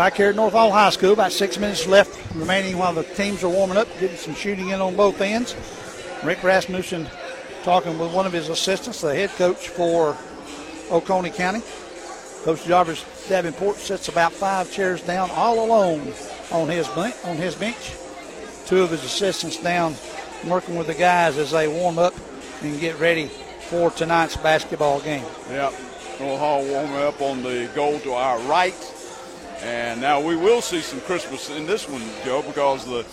Back here at North Hall High School, about six minutes left remaining while the teams are warming up, getting some shooting in on both ends. Rick Rasmussen talking with one of his assistants, the head coach for Oconee County. Coach Jarvis Davenport sits about five chairs down all alone on his bench, on his bench. Two of his assistants down working with the guys as they warm up and get ready for tonight's basketball game. Yep. North Hall warming up on the goal to our right. And now we will see some Christmas in this one, Joe, because the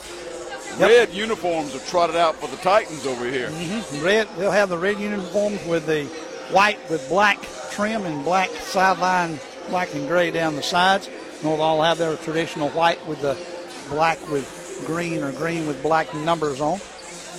yep. red uniforms are trotted out for the Titans over here. Mm-hmm. Red, they'll have the red uniforms with the white with black trim and black sideline, black and gray down the sides. They'll all have their traditional white with the black with green or green with black numbers on.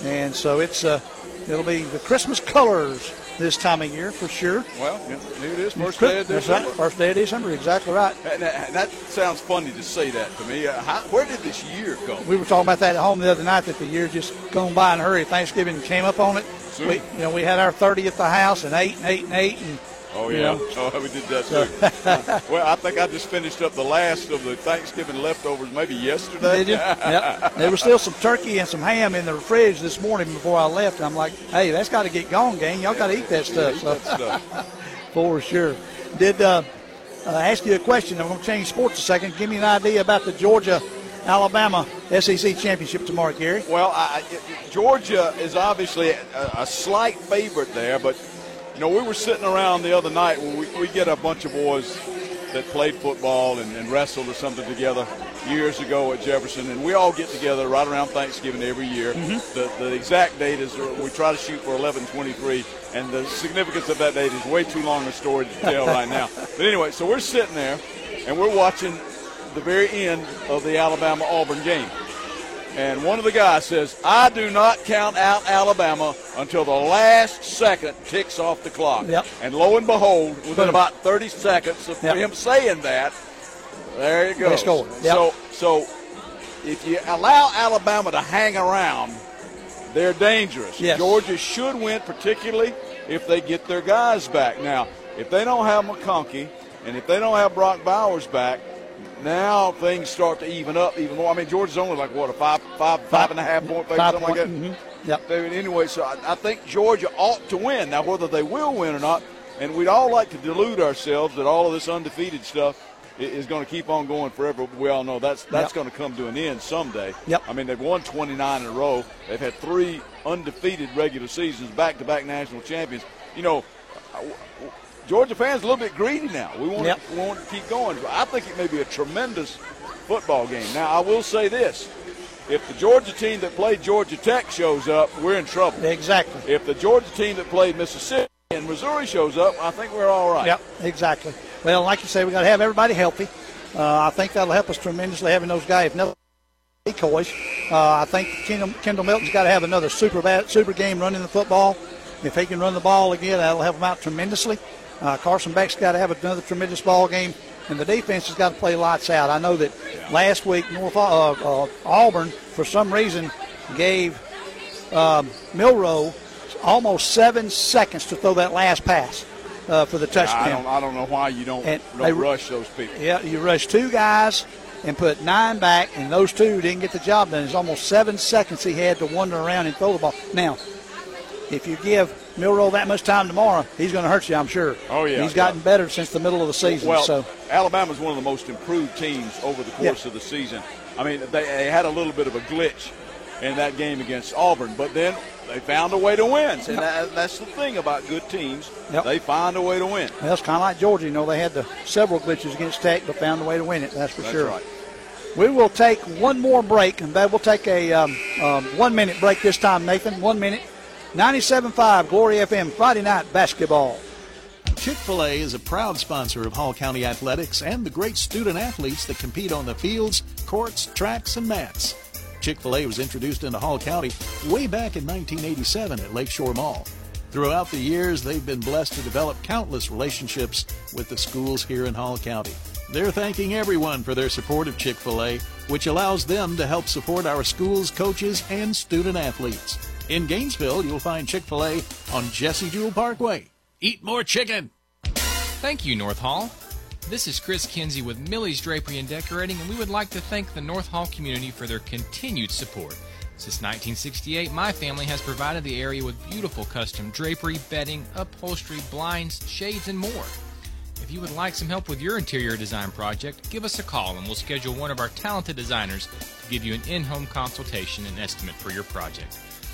And so it's uh, it'll be the Christmas colors this time of year for sure. Well, yeah, here it is, first day of December. Right, first day of December, exactly right. And that, that sounds funny to say that to me. Uh, how, where did this year go? We were talking about that at home the other night that the year just gone by in a hurry. Thanksgiving came up on it. We, you know, we had our 30th at the house and eight and eight and eight and Oh yeah, oh we did that too. well, I think I just finished up the last of the Thanksgiving leftovers maybe yesterday. Did you? yep. There was still some turkey and some ham in the fridge this morning before I left. And I'm like, hey, that's got to get going, gang. Y'all got to eat that stuff. Yeah, eat that stuff. For sure. Did uh, uh, ask you a question? I'm going to change sports a second. Give me an idea about the Georgia. Alabama SEC championship tomorrow, Gary. Well, I, Georgia is obviously a, a slight favorite there, but you know, we were sitting around the other night we, we get a bunch of boys that played football and, and, wrestled or something together years ago at Jefferson, and we all get together right around Thanksgiving every year. Mm-hmm. The, the exact date is we try to shoot for 11:23, and the significance of that date is way too long a story to tell right now. But anyway, so we're sitting there, and we're watching the very end of the Alabama Auburn game. And one of the guys says, I do not count out Alabama until the last second ticks off the clock. Yep. And lo and behold, within Boom. about 30 seconds of yep. him saying that, there you go. Yep. So, so if you allow Alabama to hang around, they're dangerous. Yes. Georgia should win, particularly if they get their guys back. Now, if they don't have McConkey and if they don't have Brock Bowers back, now things start to even up even more. I mean, Georgia's only like what a five, five, five and a half point favorite, something point, like that. Mm-hmm. Yep. Anyway, so I, I think Georgia ought to win. Now, whether they will win or not, and we'd all like to delude ourselves that all of this undefeated stuff is going to keep on going forever. We all know that's that's yep. going to come to an end someday. Yep. I mean, they've won 29 in a row. They've had three undefeated regular seasons, back-to-back national champions. You know, Georgia fans a little bit greedy now. We want, yep. to, we want to keep going. I think it may be a tremendous football game. Now, I will say this. If the Georgia team that played Georgia Tech shows up, we're in trouble. Exactly. If the Georgia team that played Mississippi and Missouri shows up, I think we're all right. Yep, exactly. Well, like you say, we got to have everybody healthy. Uh, I think that'll help us tremendously having those guys. If nothing, decoys. Uh, I think Kendall, Kendall Milton's got to have another super bad, super game running the football. If he can run the ball again, that'll help him out tremendously. Uh, Carson Beck's got to have another tremendous ball game, and the defense has got to play lights out. I know that yeah. last week North uh, uh, Auburn, for some reason, gave um, Milroe almost seven seconds to throw that last pass. Uh, for the touchdown. I, don't, I don't know why you don't, don't they, rush those people. Yeah, you rush two guys and put nine back, and those two didn't get the job done. It's almost seven seconds he had to wander around and throw the ball. Now, if you give Milroe that much time tomorrow, he's going to hurt you, I'm sure. Oh yeah, he's gotten yeah. better since the middle of the season. Well, so Alabama's one of the most improved teams over the course of the season. I mean, they, they, had a little bit of a glitch in that game against Auburn, but then they found a way to win. And that, that's the thing about good teams; yep. they find a way to win. Well, it's kind of like Georgia. You know, they had the several glitches against Tech, but found a way to win it. That's for that's sure. Right. We will take one more break, and we'll take a um, um, one minute break this time, Nathan. One minute. 97.5 Glory FM Friday night basketball. Chick fil A is a proud sponsor of Hall County Athletics and the great student athletes that compete on the fields, courts, tracks, and mats. Chick fil A was introduced into Hall County way back in 1987 at Lakeshore Mall. Throughout the years, they've been blessed to develop countless relationships with the schools here in Hall County. They're thanking everyone for their support of Chick fil A, which allows them to help support our schools, coaches, and student athletes. In Gainesville, you'll find Chick fil A on Jesse Jewell Parkway. Eat more chicken. Thank you, North Hall. This is Chris Kinsey with Millie's Drapery and Decorating, and we would like to thank the North Hall community for their continued support. Since 1968, my family has provided the area with beautiful custom drapery, bedding, upholstery, blinds, shades, and more. If you would like some help with your interior design project, give us a call and we'll schedule one of our talented designers to give you an in home consultation and estimate for your project.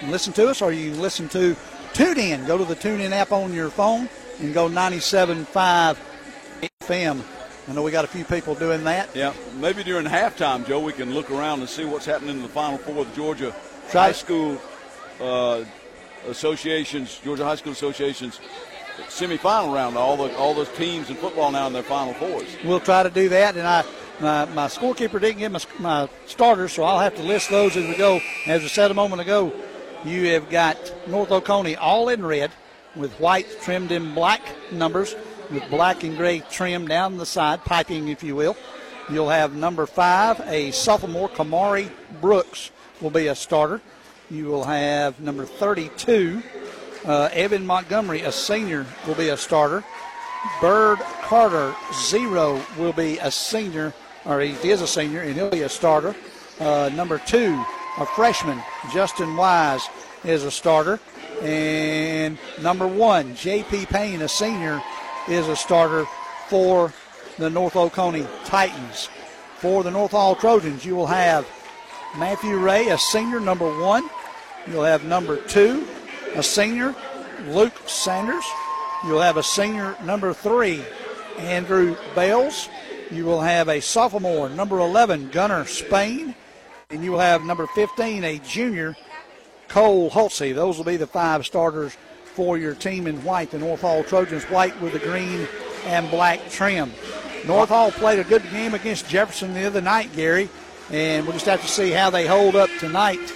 and listen to us, or you listen to Tune In. Go to the Tune In app on your phone and go 97.5 FM. I know we got a few people doing that. Yeah, maybe during halftime, Joe, we can look around and see what's happening in the Final Four of the Georgia Try- High School uh, Associations, Georgia High School Associations semifinal round. All the all those teams in football now in their Final Fours. We'll try to do that. And I, my, my scorekeeper didn't get my, my starters, so I'll have to list those as we go. As I said a moment ago, you have got North Oconee all in red with white trimmed in black numbers with black and gray trim down the side, piping, if you will. You'll have number five, a sophomore, Kamari Brooks, will be a starter. You will have number 32, uh, Evan Montgomery, a senior, will be a starter. Bird Carter, zero, will be a senior, or he is a senior, and he'll be a starter. Uh, number two, a freshman, Justin Wise, is a starter. And number one, J.P. Payne, a senior, is a starter for the North Oconee Titans. For the North Hall Trojans, you will have Matthew Ray, a senior, number one. You'll have number two, a senior, Luke Sanders. You'll have a senior, number three, Andrew Bales. You will have a sophomore, number 11, Gunnar Spain. And you will have number 15, a junior, Cole Hulsey. Those will be the five starters for your team in white, the North Hall Trojans, white with the green and black trim. North Hall played a good game against Jefferson the other night, Gary, and we'll just have to see how they hold up tonight.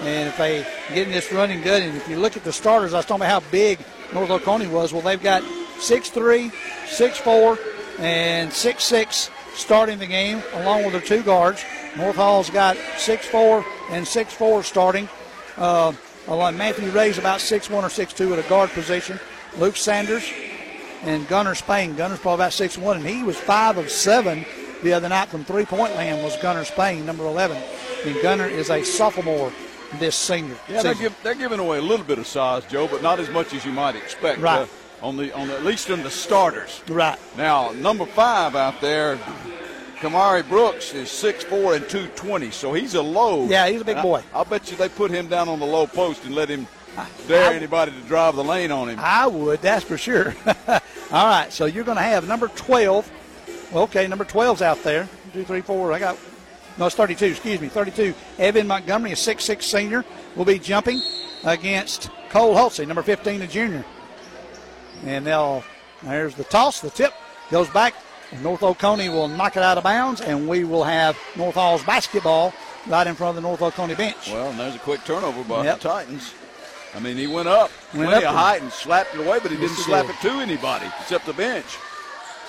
And if they get in this running good, and if you look at the starters, I was talking about how big North Oconee was. Well, they've got 6'3, 6'4, and 6'6 starting the game, along with their two guards. North Hall's got 6'4 and 6'4 starting. Uh, along Matthew Ray's about 6'1 or 6'2 at a guard position. Luke Sanders and Gunnar Spain. Gunner's probably about 6'1, and he was 5 of 7 the other night from three point land was Gunnar Spain, number 11. And Gunnar is a sophomore this senior. Yeah, they're, give, they're giving away a little bit of size, Joe, but not as much as you might expect. Right. uh, on the on the, at least in the starters. right. Now, number five out there, Kamari Brooks is 6'4 and 220, so he's a low. Yeah, he's a big And I- boy. I'll bet you they put him down on the low post and let him dare anybody to drive the lane on him. I would, that's for sure. All right, so you're going to have number 12. Okay, number 12's out there. Two, three, four. I got, no, it's 32, excuse me, 32. Evan Montgomery, a 6'6 senior, will be jumping against Cole Hulsey, number 15, a junior. And they'll, there's the toss, the tip goes back. North Oconee will knock it out of bounds, and we will have North Hall's basketball right in front of the North Oconee bench. Well, and there's a quick turnover by Yep. the Titans. I mean, he went up, Went plenty up height, and slapped it away, but he Yes, didn't he slap did. it to anybody except the bench.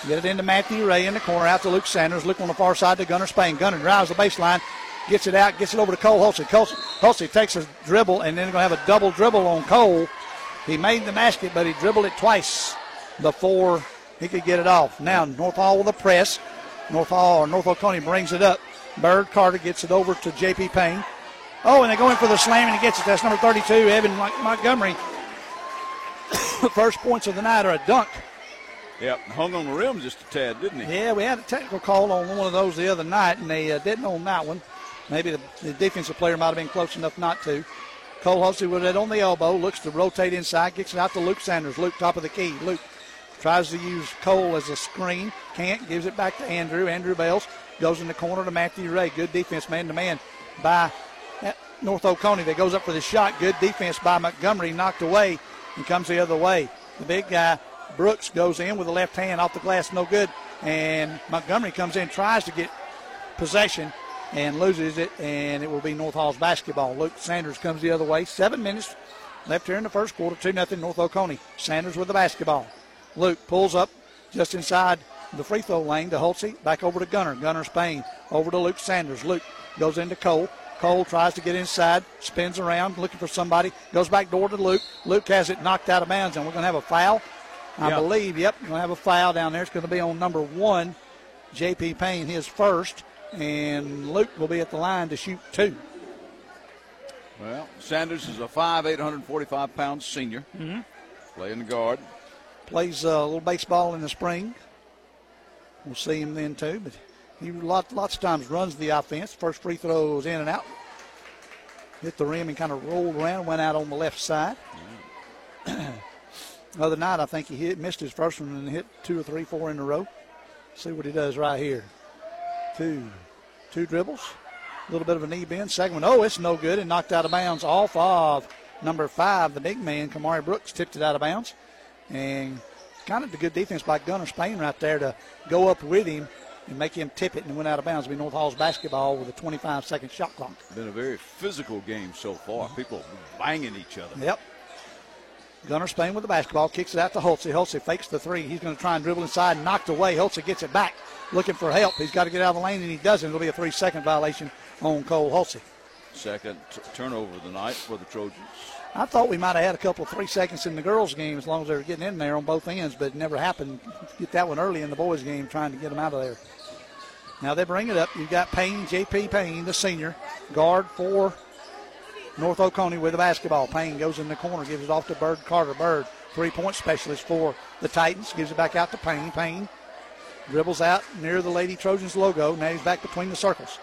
Get it into Matthew Ray in the corner, out to Luke Sanders. Luke on the far side to Gunner Spain. Gunner drives the baseline, gets it out, gets it over to Cole Hulsey. Cole Hulsey takes a dribble, and then going to have a double dribble on Cole. He made the basket, but he dribbled it twice before he could get it off. Now North Hall with a press. North Hall or North Oconee brings it up. Bird Carter gets it over to J.P. Payne. Oh, and they go in for the slam, and he gets it. That's number 32, Evan Montgomery. First points of the night are a dunk. Yep, hung on the rim just a tad, didn't he? Yeah, we had a technical call on one of those the other night, and they uh, didn't on that one. Maybe the, the defensive player might have been close enough not to. Cole Hulsey with it on the elbow, looks to rotate inside, gets it out to Luke Sanders. Luke, top of the key. Luke tries to use Cole as a screen, can't, gives it back to Andrew. Andrew Bales goes in the corner to Matthew Ray. Good defense, man to man, by uh, North Oconee. That goes up for the shot. Good defense by Montgomery, knocked away, and comes the other way. The big guy, Brooks, goes in with the left hand off the glass, no good. and Montgomery comes in, tries to get possession, and loses it, and it will be North Hall's basketball. Luke Sanders comes the other way. Seven minutes left here in the first quarter. 2 0 North Oconee. Sanders with the basketball. Luke pulls up just inside the free throw lane to Hulsey. Back over to Gunner. Gunner Spain over to Luke Sanders. Luke goes into Cole. Cole tries to get inside, spins around, looking for somebody, goes back door to Luke. Luke has it knocked out of bounds, and we're going to have a foul. I Yep. believe, yep, we're going to have a foul down there. It's going to be on number one, J.P. Payne, his first, and Luke will be at the line to shoot two. Well, Sanders is a 5'8", 145 pound senior. Mm-hmm. Playing the guard. Plays a little baseball in the spring. We'll see him then too, but he lot, lots of times runs the offense. First free throw was in and out. Hit the rim and kind of rolled around, went out on the left side. Other night, I think he hit, missed his first one and hit two or three, four in a row. See what he does right here. Two, two dribbles, a little bit of a knee bend. Second one, oh, it's no good and knocked out of bounds off of number five, the big man, Kamari Brooks, tipped it out of bounds. And kind of the good defense by Gunner Spain right there to go up with him and make him tip it and went out of bounds. It'll be North Hall's basketball with a 25 second shot clock. Been a very physical game so far. Mm-hmm. People banging each other. Yep. Gunner Spain with the basketball, kicks it out to Hulsey. Hulsey fakes the three. He's going to try and dribble inside, knocked away. Hulsey gets it back, looking for help. He's got to get out of the lane, and he doesn't. It'll be a three second violation on Cole Hulsey. Second t- turnover of the night for the Trojans. I thought we might have had a couple of three seconds in the girls' game as long as they were getting in there on both ends, but it never happened. Get that one early in the boys' game, trying to get them out of there. Now they bring it up. You've got Payne, J.P. Payne, the senior, guard for North Oconee with the basketball. Payne goes in the corner, gives it off to Bird Carter. Bird, three point specialist for the Titans, gives it back out to Payne. Payne dribbles out near the Lady Trojans logo. Now he's back between the circles.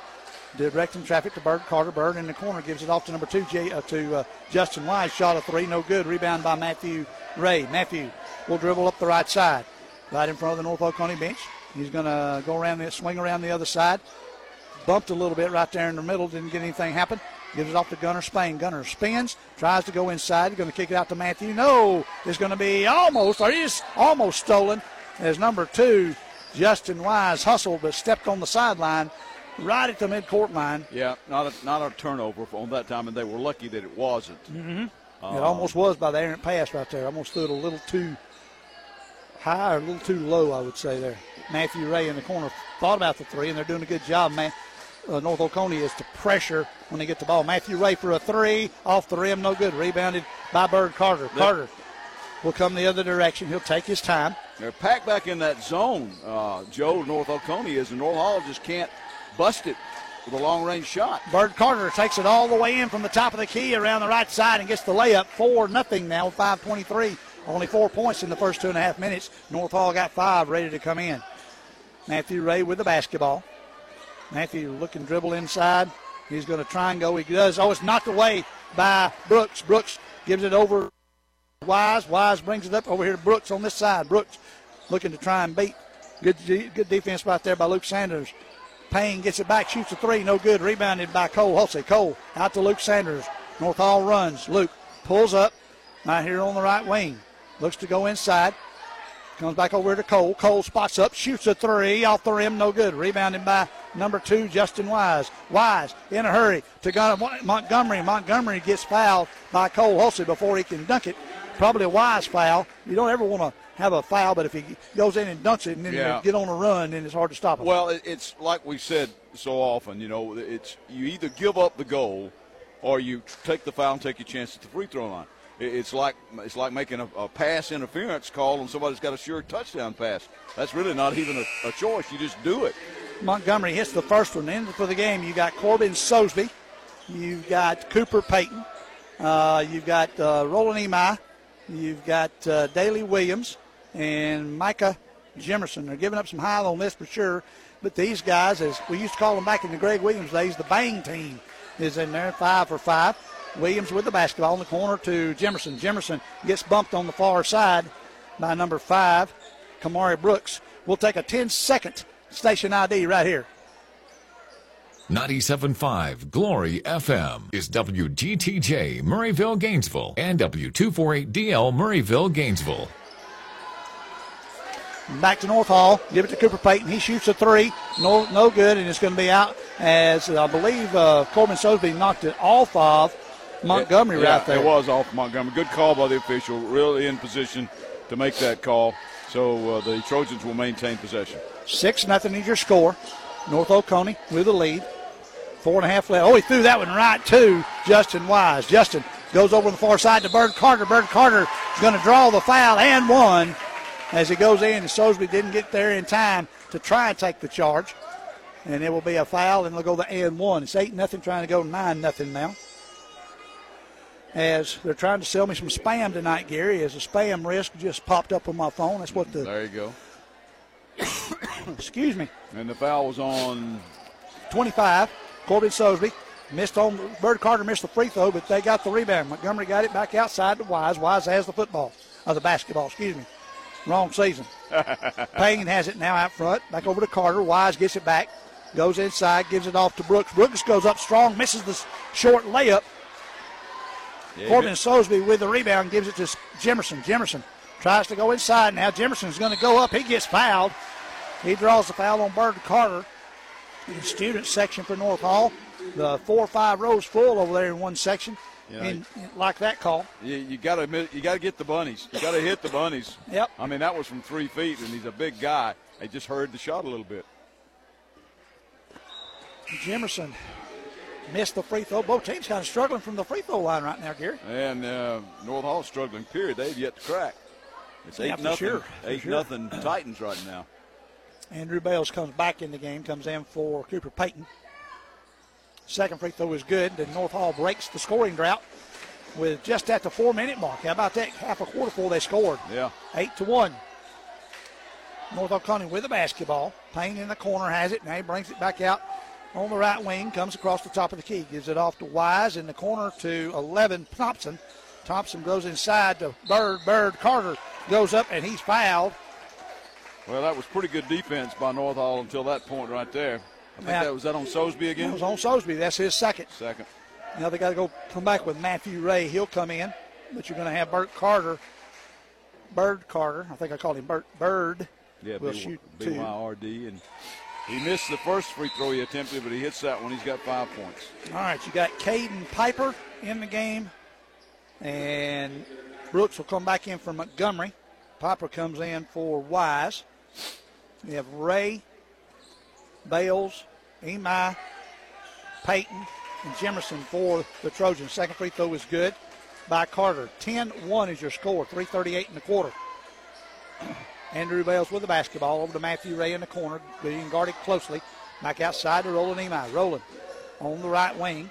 Directing traffic to Bird Carter. Bird in the corner gives it off to number two, J, uh, to uh, Justin Wise. Shot a three, no good. Rebound by Matthew Ray. Matthew will dribble up the right side, right in front of the North Oconee bench. He's going to go around the swing around the other side. Bumped a little bit right there in the middle. Didn't get anything happen. Gives it off to Gunner Spain. Gunner spins, tries to go inside. Going to kick it out to Matthew. No, it's going to be almost, or almost stolen. As number two, Justin Wise hustled but stepped on the sideline right at the midcourt line. Yeah, not a, not a turnover on that time, and they were lucky that it wasn't. It almost was by the errant pass right there. Almost threw it a little too high or a little too low, I would say there. Matthew Ray in the corner thought about the three, and they're doing a good job, man. Uh, North Oconee is to pressure when they get the ball. Matthew Ray for a three, off the rim, no good. Rebounded by Bird Carter. Carter will come the other direction. He'll take his time. They're packed back in that zone. Uh, Joe North Oconee is, and North Hall just can't bust it with a long range shot. Bird Carter takes it all the way in from the top of the key around the right side and gets the layup. Four nothing now, 5:23. Only four points in the first two and a half minutes. North Hall got five ready to come in. Matthew Ray with the basketball. Matthew looking dribble inside. He's going to try and go. He does. Oh, it's knocked away by Brooks. Brooks gives it over Wise. Wise brings it up over here to Brooks on this side. Brooks looking to try and beat. Good, good defense right there by Luke Sanders. Payne gets it back, shoots a three, no good. Rebounded by Cole Hulsey. Cole out to Luke Sanders. North Hall runs. Luke pulls up, right here on the right wing. Looks to go inside. Comes back over to Cole. Cole spots up, shoots a three off the rim, no good. Rebounded by number two, Justin Wise. Wise in a hurry to Montgomery. Montgomery gets fouled by Cole Hulsey before he can dunk it. Probably a wise foul. You don't ever want to have a foul, but if he goes in and dunks it and then Yeah. you get on a run, then it's hard to stop him. Well, it's like we said so often. You know, it's you either give up the goal or you take the foul and take your chance at the free throw line. It's like it's like making a, a pass interference call and somebody's got a sure touchdown pass. That's really not even a, a choice. You just do it. Montgomery hits the first one. In for the game, you got Corbin Sosby, you've got Cooper Payton, uh, you've got uh, Roland Emai, you've got uh, Daley Williams, and Micah Jimerson. They're giving up some high on this for sure. But these guys, as we used to call them back in the Greg Williams days, the bang team is in there, five for five. Williams with the basketball in the corner to Jimerson. Jimerson gets bumped on the far side by number five, Kamari Brooks. We'll take a 10 second station ID right here. 97.5 Glory FM is WGTJ Murrayville, Gainesville, and W248DL Murrayville, Gainesville. Back to North Hall. Give it to Cooper Payton. He shoots a three. No, no good, and it's going to be out as I believe uh, Corbin Sosby knocked it off of Montgomery yeah, right there. It was off Montgomery. Good call by the official. Really in position to make that call. So uh, the Trojans will maintain possession. Six nothing is your score. North Oconee with the lead. Four and a half left. Oh, he threw that one right to Justin Wise. Justin goes over on the far side to Bird Carter. Bird Carter is going to draw the foul and one as he goes in. And Sosby didn't get there in time to try and take the charge. And it will be a foul, and they'll go to and one. It's eight nothing, trying to go nine nothing now. As they're trying to sell me some spam tonight, Gary, as a spam risk just popped up on my phone. That's what the There you go. excuse me. And the foul was on 25. Corbin Sosby missed on Bird Carter missed the free throw, but they got the rebound. Montgomery got it back outside to Wise. Wise has the football, or the basketball, excuse me. Wrong season. Payne has it now out front. Back over to Carter. Wise gets it back. Goes inside, gives it off to Brooks. Brooks goes up strong, misses the short layup. Yeah, Corbin Sosby with the rebound gives it to Jimerson. Jimerson tries to go inside now. Jimerson's going to go up. He gets fouled. He draws the foul on Bird Carter. The student section for North Hall. The four or five rows full over there in one section. Yeah. And, and like that call. You, you got to you got to get the bunnies. You got to hit the bunnies. Yep. I mean that was from three feet, and he's a big guy. They just heard the shot a little bit. Jimerson missed the free throw. Both teams kind of struggling from the free throw line right now, Gary. And uh, North Hall struggling. Period. They've yet to crack. It's eight Yeah, nothing. sure, Eight sure. nothing Titans right now. Andrew Bales comes back in the game, comes in for Cooper Payton. Second free throw is good. Then North Hall breaks the scoring drought with just at the four minute mark. How about that? Half a quarter before they scored. Yeah. Eight to one. North Oconee with the basketball. Payne in the corner has it. Now he brings it back out on the right wing. Comes across the top of the key. Gives it off to Wise in the corner to 11 Thompson. Thompson goes inside to Bird. Bird Carter goes up and he's fouled. Well, that was pretty good defense by North Hall until that point right there. I think that was that on Sosby again. It was on Sosby. That's his second. Second. Now they got to go come back with Matthew Ray. He'll come in, but you're going to have Bert Carter. Bird Carter. I think I called him Bert Bird. Yeah, will B- shoot two. BYRD, and he missed the first free throw he attempted, but he hits that one. He's got five points. All right, you got Caden Piper in the game, and Brooks will come back in for Montgomery. Piper comes in for Wise. We have Ray, Bales, Emi, Peyton, and Jimerson for the Trojans. Second free throw is good by Carter. 10-1 is your score. 338 in the quarter. Andrew Bales with the basketball over to Matthew Ray in the corner, being guarded closely. Back outside to Roland Emi. Roland on the right wing,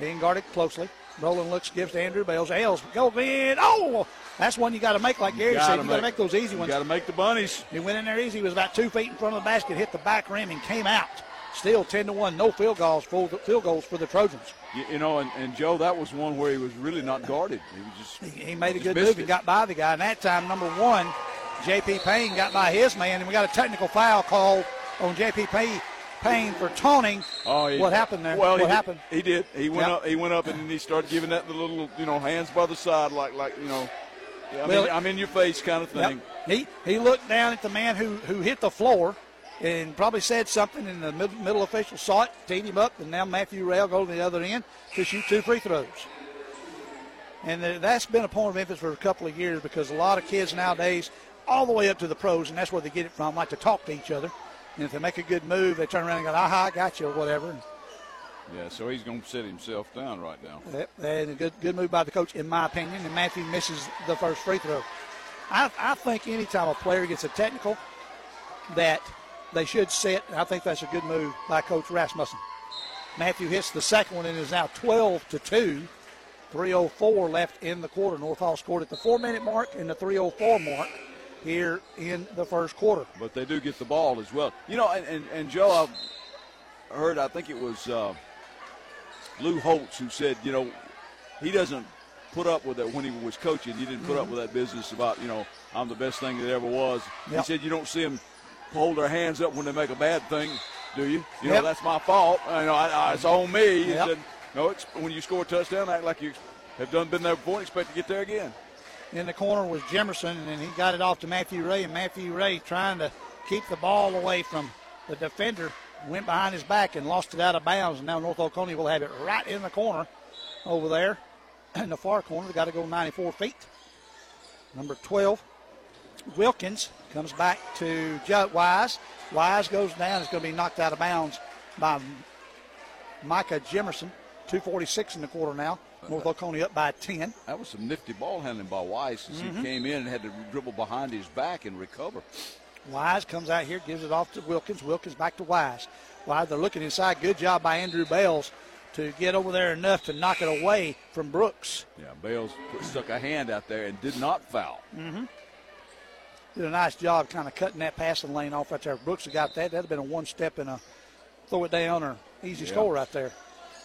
being guarded closely. Roland looks, gives to Andrew Bales. Ailes goes in. Oh, that's one you got to make, like Gary said. You got to make those easy ones. You got to make the bunnies. He went in there easy. He was about two feet in front of the basket, hit the back rim, and came out. Still 10 to 1. No field goals for the, field goals for the Trojans. You, you know, and, and Joe, that was one where he was really not guarded. He was just He, he made a good move and got by the guy. And that time, number one, J.P. Payne got by his man, and we got a technical foul called on J.P. Payne, for taunting. Oh, he- what happened there? Well, what he did- happened? he did. He went Yep. up. He went up, and then he started giving that the little, you know, hands by the side, like, like you know, yeah, I Well, mean, I'm in your face kind of Yep. thing. He he looked down at the man who, who hit the floor and probably said something, and the mid, middle official saw it, teed him up, and now Matthew Ray goes to the other end to shoot two free throws. And that's been a point of emphasis for a couple of years because a lot of kids nowadays, all the way up to the pros, and that's where they get it from, like to talk to each other. And if they make a good move, they turn around and go, aha, I got you, or whatever. Yeah, so he's going to sit himself down right now. Yep, and a good good move by the coach, in my opinion. And Matthew misses the first free throw. I, I think anytime a player gets a technical, that they should sit. I think that's a good move by Coach Rasmussen. Matthew hits the second one and is now 12 to 2. 304 left in the quarter. North Hall scored at the four minute mark and the 304 mark here in the first quarter. but they do get the ball as well. You know, and, and, and Joe, I heard, I think it was uh, Lou Holtz who said, you know, he doesn't put up with it when he was coaching. He didn't put up mm-hmm. with that business about, you know, I'm the best thing that ever was. He said, you don't see them hold their hands up when they make a bad thing, do you? You know, that's my fault. You know, I, I, it's on me. He Yep. said, no, it's when you score a touchdown, act like you have done been there before and expect to get there again. In the corner was Jimerson, and he got it off to Matthew Ray, and Matthew Ray trying to keep the ball away from the defender went behind his back and lost it out of bounds. And now North Oconee will have it right in the corner over there in the far corner. They got to go 94 feet. Number 12, Wilkins comes back to Wise. Wise goes down. It's going to be knocked out of bounds by Micah Jimerson. 246 in the quarter now. North Oconee up by 10. That was some nifty ball handling by Wise as mm-hmm. he came in and had to dribble behind his back and recover. Wise comes out here, gives it off to Wilkins. Wilkins back to Wise. Wise, they're looking inside. Good job by Andrew Bales to get over there enough to knock it away from Brooks. Yeah, Bales stuck a hand out there and did not foul. Mm-hmm. Did a nice job kind of cutting that passing lane off right there. Brooks got that, that'd have been a one step and a throw it down or easy yeah. score right there.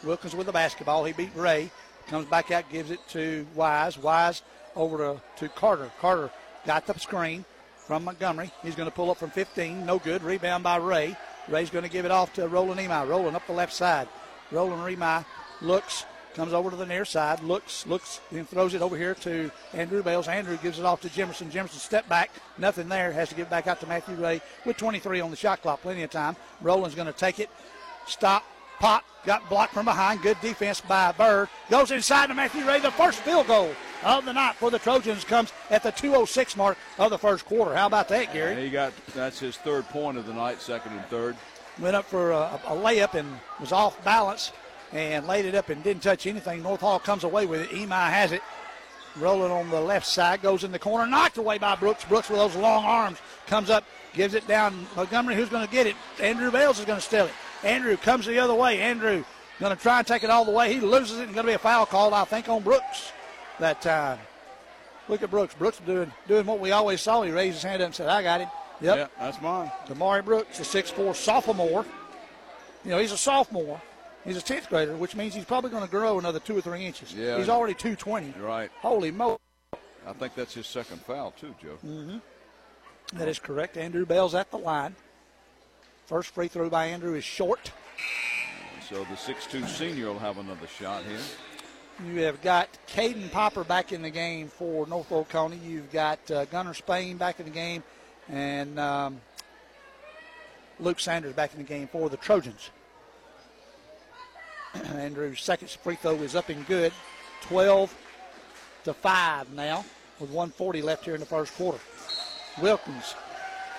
Wilkins with the basketball. He beat Ray. Comes back out, gives it to Wise. Wise over to, to Carter. Carter got the screen from Montgomery. He's going to pull up from 15. No good. Rebound by Ray. Ray's going to give it off to Roland Emi. Rolling up the left side. Roland Emi looks, comes over to the near side, looks, looks, and throws it over here to Andrew Bales. Andrew gives it off to Jimerson. Jimerson step back. Nothing there. Has to give it back out to Matthew Ray with 23 on the shot clock. Plenty of time. Roland's going to take it. Stop. Pop. Got blocked from behind. Good defense by Bird. Goes inside to Matthew Ray. The first field goal of the night for the Trojans comes at the 206 mark of the first quarter. How about that, Gary? he got that's his third point of the night, second and third. Went up for a, a layup and was off balance and laid it up and didn't touch anything. North Hall comes away with it. Emai has it. Rolling on the left side, goes in the corner, knocked away by Brooks. Brooks with those long arms comes up, gives it down. Montgomery, who's going to get it? Andrew Bales is going to steal it. Andrew comes the other way. Andrew going to try and take it all the way. He loses it and going to be a foul called, I think, on Brooks that time. Look at Brooks. Brooks doing doing what we always saw. He raised his hand up and said, I got it. Yep. Yeah, that's mine. Kamari Brooks, a 6'4 sophomore. You know, he's a sophomore. He's a 10th grader, which means he's probably going to grow another two or three inches. Yeah. He's already 220. Right. Holy moly. I think that's his second foul, too, Joe. Mm-hmm. That is correct. Andrew Bell's at the line. First free throw by Andrew is short. So the 6'2 senior will have another shot here. You have got Caden Piper back in the game for North Oconee. You've got uh, Gunnar Spain back in the game, and um, Luke Sanders back in the game for the Trojans. Andrew's second free throw is up and good. 12 to 5 now, with 140 left here in the first quarter. Wilkins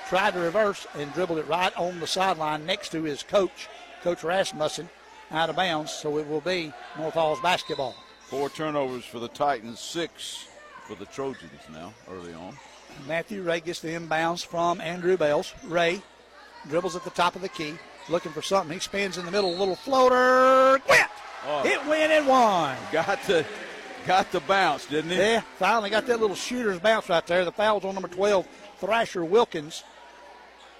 tried to reverse and dribbled it right on the sideline next to his coach, Coach Rasmussen, out of bounds. So it will be North Hall's basketball. Four turnovers for the Titans, six for the Trojans now, early on. Matthew Ray gets the inbounds from Andrew Bales. Ray dribbles at the top of the key, looking for something. He spins in the middle, a little floater. Quit! Oh. It went and won. Got to got the bounce, didn't he? Yeah, finally got that little shooter's bounce right there. The foul's on number 12, Thrasher Wilkins.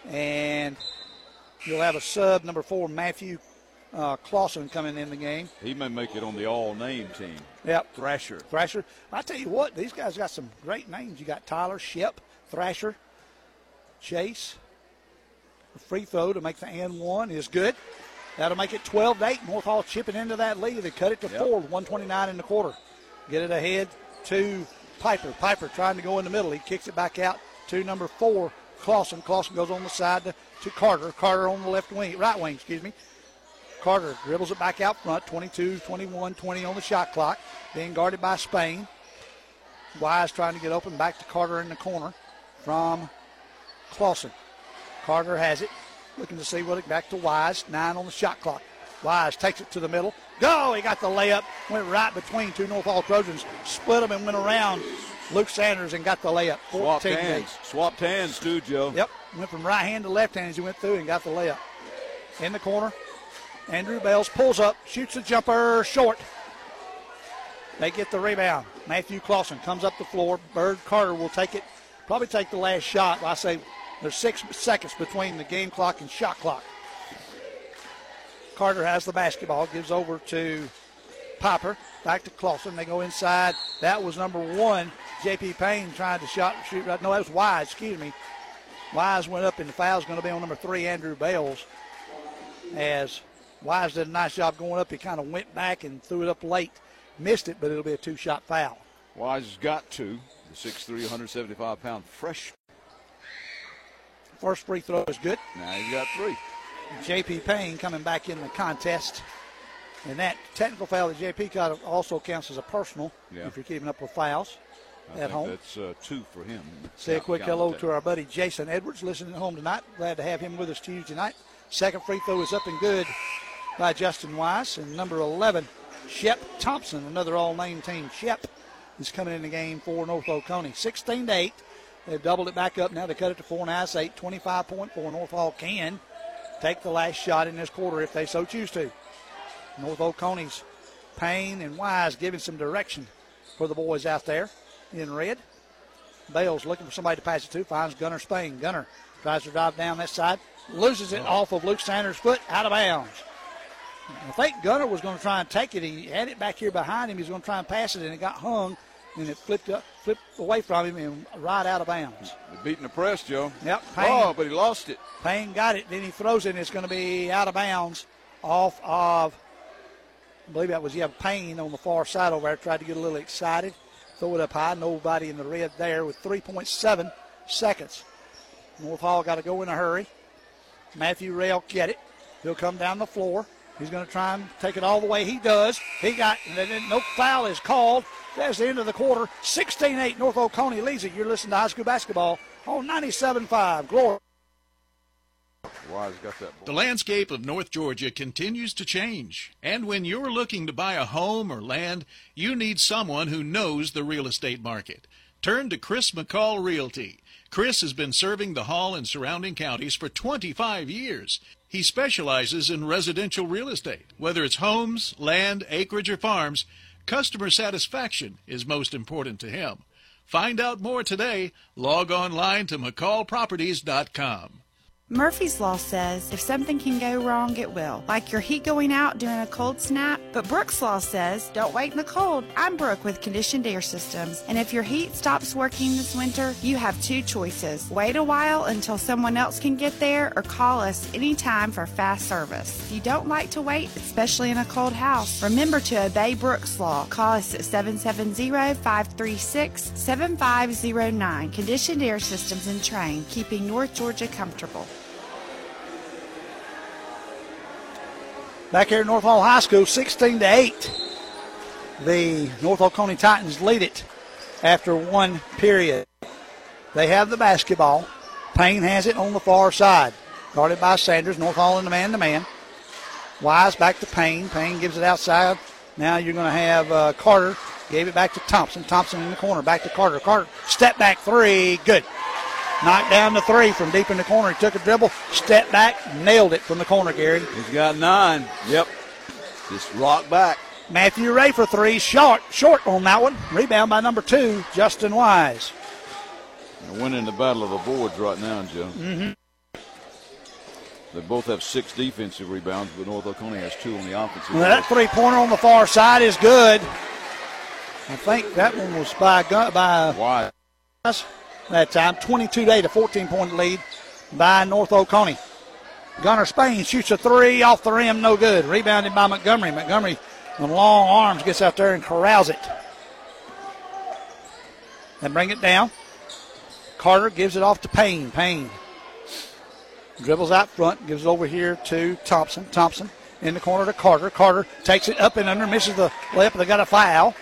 And you'll have a sub, number four, Matthew uh, Clausen coming in the game. He may make it on the all-name team. Yep. Thrasher. Thrasher. I tell you what, these guys got some great names. You got Tyler, Shep, Thrasher, Chase. The free throw to make the and one is good. That'll make it 12 to 8. North Hall chipping into that lead. They cut it to yep. four, 129 in the quarter. Get it ahead to Piper. Piper trying to go in the middle. He kicks it back out to number four, Clausen. Clausen goes on the side to, to Carter. Carter on the left wing, right wing, excuse me. Carter dribbles it back out front, 22, 21, 20 on the shot clock. Being guarded by Spain. Wise trying to get open back to Carter in the corner from Clausen. Carter has it, looking to see what it back to Wise. Nine on the shot clock. Wise takes it to the middle. Go! He got the layup. Went right between two North Hall Trojans. Split them and went around Luke Sanders and got the layup. Swapped hands. Swapped hands too, Joe. Yep. Went from right hand to left hand as he went through and got the layup. In the corner, Andrew Bales pulls up, shoots a jumper short. They get the rebound. Matthew Clausen comes up the floor. Bird Carter will take it, probably take the last shot. I say there's six seconds between the game clock and shot clock. Carter has the basketball, gives over to Piper. Back to Clausen. They go inside. That was number one. J.P. Payne trying to shot shoot. No, that was Wise. Excuse me. Wise went up, and the foul's going to be on number three, Andrew Bales, as Wise did a nice job going up. He kind of went back and threw it up late. Missed it, but it'll be a two shot foul. Wise has got two. The 6'3", 175 pound fresh. First free throw is good. Now he's got three. J.P. Payne coming back in the contest. And that technical foul that J.P. got also counts as a personal Yeah. if you're keeping up with fouls I at home. That's uh, two for him. Say a quick hello to our buddy Jason Edwards listening at home tonight. Glad to have him with us Tuesday night. Second free throw is up and good by Justin Wise. And number 11, Shep Thompson, another all name team. Shep is coming in the game for North Oconee. 16 to 8. They've doubled it back up now. They cut it to 4 and half, 8, 25.4. North Hall can take the last shot in this quarter if they so choose to. North Oconee's Payne and Wise giving some direction for the boys out there in red. Bales looking for somebody to pass it to, finds Gunner Spain. Gunner tries to drive down that side, loses it oh. off of Luke Sanders' foot, out of bounds. I think Gunner was going to try and take it. He had it back here behind him. He was going to try and pass it, and it got hung, and it flipped up, flipped away from him and right out of bounds. They're beating the press, Joe. Yep, oh, Payne. Oh, but he lost it. Payne got it. Then he throws it, and it's going to be out of bounds off of, I believe that was, yeah, Payne on the far side over there. Tried to get a little excited. Throw it up high. Nobody in the red there with 3.7 seconds. North Hall got to go in a hurry. Matthew Ray get it. He'll come down the floor. He's going to try and take it all the way. He does. He got, no foul is called. That's the end of the quarter. 16 8, North Oconee leads it. You're listening to high school basketball on 97 5. Glory. Wise got that ball. The landscape of North Georgia continues to change. And when you're looking to buy a home or land, you need someone who knows the real estate market. Turn to Chris McCall Realty. Chris has been serving the Hall and surrounding counties for 25 years. He specializes in residential real estate. Whether it's homes, land, acreage, or farms, customer satisfaction is most important to him. Find out more today. Log online to McCallProperties.com. Murphy's Law says if something can go wrong, it will. Like your heat going out during a cold snap. But Brooks Law says don't wait in the cold. I'm Brooke with Conditioned Air Systems. And if your heat stops working this winter, you have two choices. Wait a while until someone else can get there or call us anytime for fast service. If you don't like to wait, especially in a cold house, remember to obey Brooks Law. Call us at 770-536-7509. Conditioned Air Systems and Trane, keeping North Georgia comfortable. Back here at North Hall High School, 16 to 8. The North Hall Coney Titans lead it after one period. They have the basketball. Payne has it on the far side. Guarded by Sanders. North Hall in the man to man. Wise back to Payne. Payne gives it outside. Now you're going to have uh, Carter. Gave it back to Thompson. Thompson in the corner. Back to Carter. Carter. Step back three. Good. Knocked down the three from deep in the corner. He took a dribble. stepped back. Nailed it from the corner, Gary. He's got nine. Yep. Just rock back. Matthew Ray for three, short, short on that one. Rebound by number two, Justin Wise. They're winning the battle of the boards right now, Joe. Mm-hmm. They both have six defensive rebounds, but North Oconee has two on the offensive. Well, that three pointer on the far side is good. I think that one was by by Wise. That time. 22 to 8, a 14 point lead by North Oconee. Gunner Spain shoots a three off the rim, no good. Rebounded by Montgomery. Montgomery with long arms gets out there and corrals it. And bring it down. Carter gives it off to Payne. Payne dribbles out front, gives it over here to Thompson. Thompson in the corner to Carter. Carter takes it up and under, misses the layup. They got a foul.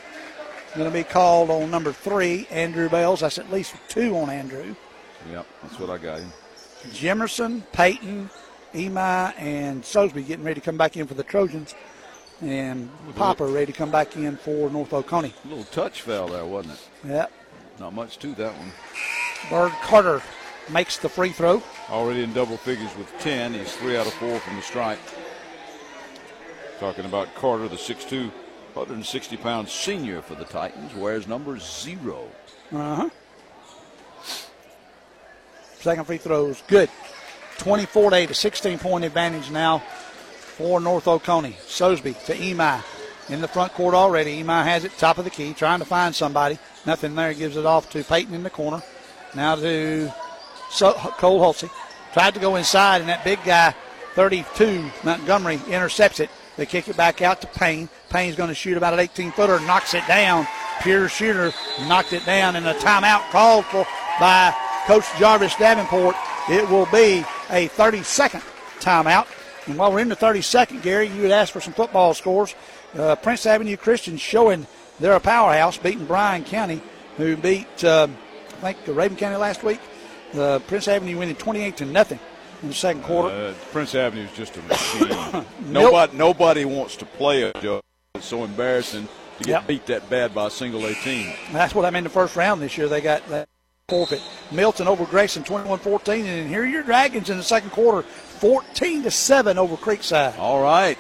Going to be called on number three, Andrew Bales. That's at least two on Andrew. Yep, that's what I got him. Jimerson, Peyton, Emi, and Sosby getting ready to come back in for the Trojans. And Piper ready to come back in for North Oconee. A little touch foul there, wasn't it? Yep. Not much to that one. Bird Carter makes the free throw. Already in double figures with 10. He's three out of four from the stripe. Talking about Carter, the 6'2", 160 pound senior for the Titans, wears number zero. Uh huh. Second free throws, good. 24 to 8, a 16 point advantage now for North Oconee. Sosby to Emi in the front court already. Emi has it top of the key, trying to find somebody. Nothing there. Gives it off to Peyton in the corner. Now to so- Cole Hulsey. Tried to go inside, and that big guy, 32, Montgomery, intercepts it. They kick it back out to Payne. Payne's going to shoot about an 18 footer, knocks it down pure shooter, knocked it down, and a timeout called for by Coach Jarvis Davenport. It will be a 30 second timeout. And while we're in the 30 second, Gary, you would ask for some football scores. Uh, Prince Avenue Christian showing they're a powerhouse, beating Bryan County, who beat, um, I think, Raven County last week. Uh, Prince Avenue winning 28 to nothing in the second quarter. Uh, Prince Avenue is just a machine. nobody, nobody wants to play it, Joe. It's so embarrassing to get Yep. beat that bad by a single A team. That's what I mean the first round this year. They got that forfeit. Milton over Grayson 21-14, and then here are your Dragons in the second quarter, 14 to 7 over Creekside. All right.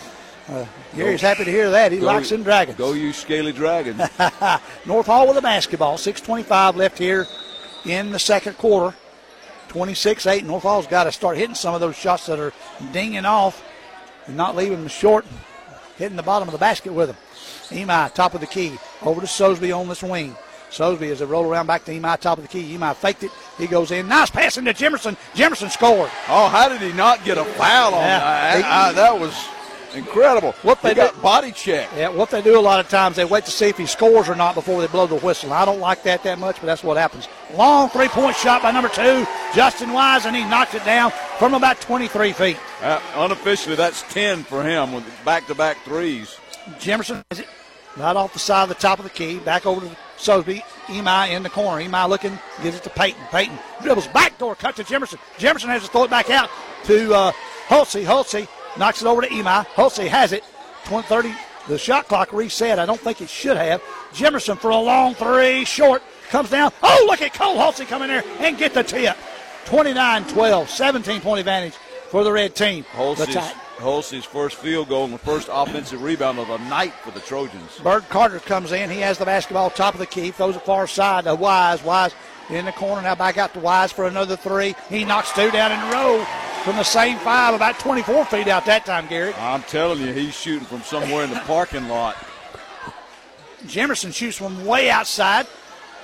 Gary's happy to hear that. He Go- likes them Dragons. Go you scaly dragons. North Hall with a basketball. 6.25 left here in the second quarter. 26 8. North Hall's got to start hitting some of those shots that are dinging off and not leaving them short, hitting the bottom of the basket with them. Emi, top of the key, over to Sosby on this wing. Sosby as they roll around back to Emi, top of the key. Emi faked it. He goes in. Nice passing to Jimerson. Jimerson scored. oh, how did he not get a foul on Yeah. that? He- I- that was incredible. What they he got did- body check. Yeah, what they do a lot of times, they wait to see if he scores or not before they blow the whistle. I don't like that that much, but that's what happens. Long three point shot by number two, Justin Wise, and he knocked it down from about 23 feet. Uh, unofficially, that's 10 for him with back-to-back threes. Jimerson has it right off the side of the top of the key, back over to Sosby. Emi in the corner. Emi looking, gives it to Peyton. Peyton dribbles backdoor, cut to Jimerson. Jimerson has to throw it back out to uh, Hulsey. Hulsey knocks it over to Emi. Hulsey has it. 20, 30. The shot clock reset. I don't think it should have. Jimerson for a long three, short, comes down. Oh, look at Cole Hulsey come in there and get the tip. 29 12, 17 point advantage for the red team. The Hulsey's, first field goal and the first offensive rebound of the night for the Trojans. Bird Carter comes in. He has the basketball top of the key, throws it far side to Wise. Wise in the corner. Now back out to Wise for another three. He knocks two down in a row from the same five, about 24 feet out that time, Gary. I'm telling you, he's shooting from somewhere in the parking lot. Jimerson shoots from way outside.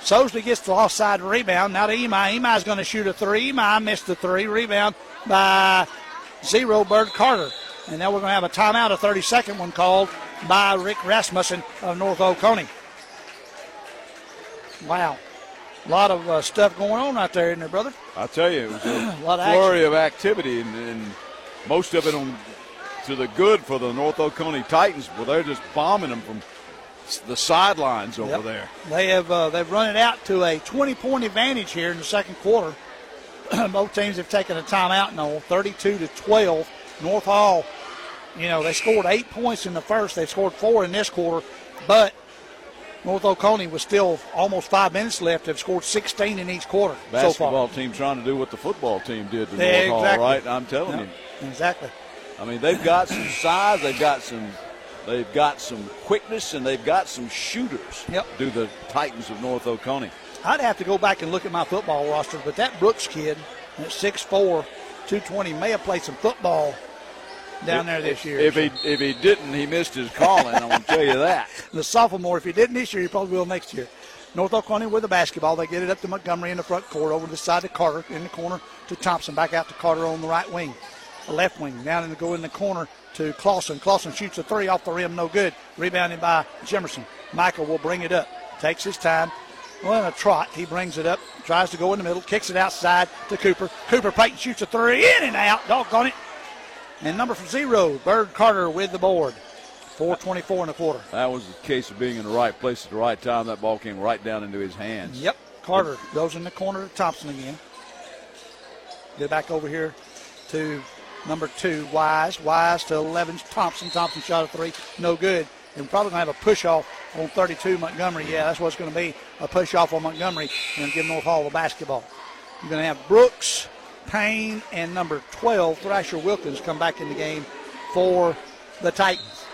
Sosby gets the offside rebound. Now to Emi. Emi's going to shoot a three. Emi missed the three. Rebound by zero Bird Carter. And now we're going to have a timeout, a 30 second one called by Rick Rasmussen of North Oconee. Wow. A lot of uh, stuff going on out there, isn't there, brother? I tell you, it was a lot of flurry of activity, and, and most of it on to the good for the North Oconee Titans. Well, they're just bombing them from the sidelines over Yep. there. They have uh, they've run it out to a 20 point advantage here in the second quarter. Both teams have taken a timeout now, 32 to 12. North Hall, you know, they scored eight points in the first. They scored four in this quarter, but North Oconee was still almost five minutes left. They've scored 16 in each quarter so Basketball far. team trying to do what the football team did to Yeah, North Hall, exactly. right? I'm telling Yep, you. exactly. I mean, they've got some size, they've got some, they've got some quickness, and they've got some shooters. Yep. Do the Titans of North Oconee? I'd have to go back and look at my football roster, but that Brooks kid at 6'4", 220 may have played some football down there this year. If he if he didn't, he missed his calling. I'm gonna tell you that. the sophomore. If he didn't this year, he probably will next year. North Oconee with the basketball. They get it up to Montgomery in the front court, over to the side to Carter, in the corner to Thompson, back out to Carter on the right wing. The left wing, down in the go in the corner to Clausen. Clausen shoots a three off the rim, no good. Rebounded by Jimerson. Michael will bring it up. Takes his time. Well, in a trot, he brings it up, tries to go in the middle, kicks it outside to Cooper. Cooper Payton shoots a three, in and out. Doggone it. And number zero, Bird Carter with the board. 424 and a quarter. That was the case of being in the right place at the right time. That ball came right down into his hands. Yep. Carter goes in the corner to Thompson again. Get back over here to number two, Wise. Wise to 11, Thompson. Thompson shot a three, no good. And probably going to have a push off on 32 Montgomery. Yeah, that's what's going to be a push off on Montgomery and give North Hall the basketball. You're going to have Brooks, Payne, and number 12, Thrasher Wilkins, come back in the game for the Titans.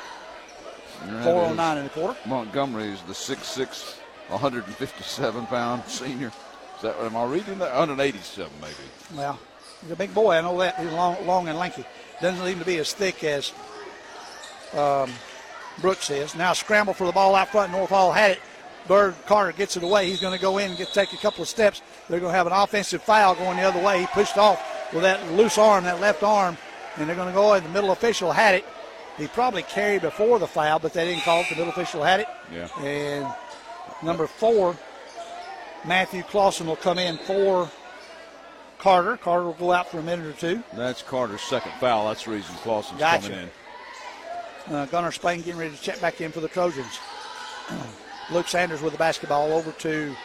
That 409 and a quarter. Montgomery is the 6'6", 157 pound senior. Is that am I reading that? 187 maybe. Well, he's a big boy. I know that. He's long, long and lanky. Doesn't seem to be as thick as um, Brooks is. Now scramble for the ball out front. North Hall had it. Bird Carter gets it away. He's going to go in and get take a couple of steps. They're going to have an offensive foul going the other way. He pushed off with that loose arm, that left arm, and they're going to go. And the middle official had it. He probably carried before the foul, but they didn't call it. The middle official had it. Yeah. And Number four, Matthew Clausen will come in for Carter. Carter will go out for a minute or two. That's Carter's second foul. That's the reason Clausen's Gotcha. coming in. Uh, Gunnar Spain getting ready to check back in for the Trojans. Luke Sanders with the basketball over to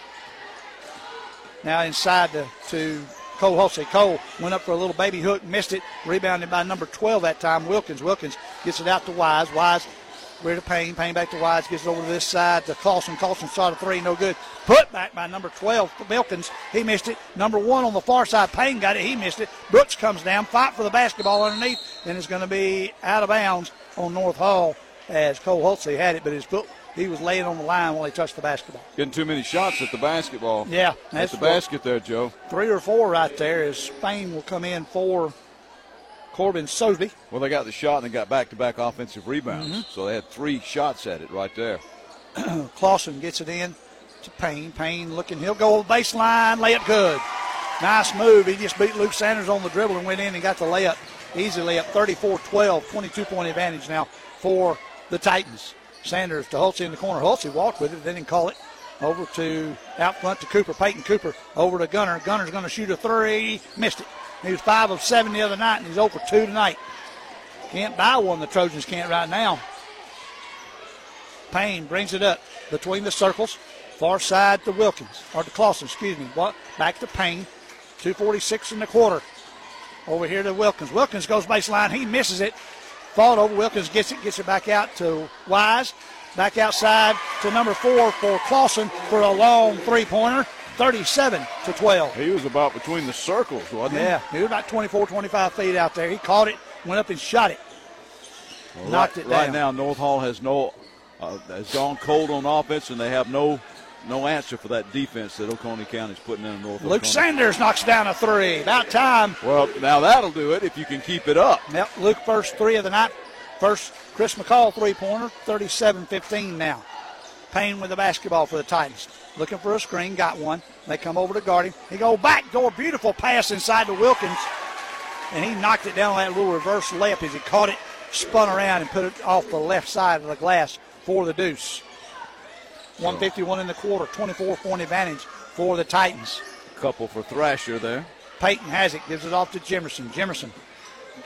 now inside to, to Cole Hulsey. Cole went up for a little baby hook, missed it, rebounded by number 12 that time, Wilkins. Wilkins gets it out to Wise. Wise ready to Payne. Payne back to Wise, gets it over to this side to Clausen. Clausen shot a three, no good. Put back by number 12, Wilkins. He missed it. Number one on the far side, Payne got it. He missed it. Brooks comes down, fight for the basketball underneath, and it's going to be out of bounds on North Hall as Cole Hulsey had it, but his foot he was laying on the line while he touched the basketball. Getting too many shots at the basketball. Yeah, At that's the basket there, Joe. Three or four right there as Spain will come in for Corbin Sosby. Well, they got the shot and they got back-to-back offensive rebounds, Mm-hmm. so they had three shots at it right there. Clausen gets it in to Payne. Payne looking, he'll go baseline, layup good. Nice move. He just beat Luke Sanders on the dribble and went in and got the layup. Easy layup, 34-12, 22 point advantage now for the Titans. Sanders to Hulsey in the corner. Hulsey walked with it, they didn't call it. Over to out front to Cooper. Peyton Cooper over to Gunner. Gunner's going to shoot a three. Missed it. He was five of seven the other night, and he's over two tonight. Can't buy one. The Trojans can't right now. Payne brings it up between the circles. Far side to Wilkins, or to Clausen, excuse me. What? Back to Payne. 246 in the quarter. Over here to Wilkins. Wilkins goes baseline. He misses it. Fought over. Wilkins gets it, gets it back out to Wise. Back outside to number four for Clausen for a long three pointer. 37 to 12. He was about between the circles, wasn't he? Yeah, he was about 24, 25 feet out there. He caught it, went up and shot it. Well, Knocked right, it down. Right now, North Hall has no uh, has gone cold on offense, and they have no no answer for that defense that Oconee County is putting in North. Luke Oconee. Sanders knocks down a three. About time. Well, now that'll do it if you can keep it up. Yep, Luke first three of the night. First Chris McCall three pointer, 37 15 now. Payne with the basketball for the Titans. Looking for a screen, got one. They come over to guard him. He go back door, beautiful pass inside to Wilkins. And he knocked it down that little reverse layup as he caught it, spun around and put it off the left side of the glass for the deuce. 151 in the quarter, 24 point advantage for the Titans. Couple for Thrasher there. Peyton has it, gives it off to Jimerson. Jimerson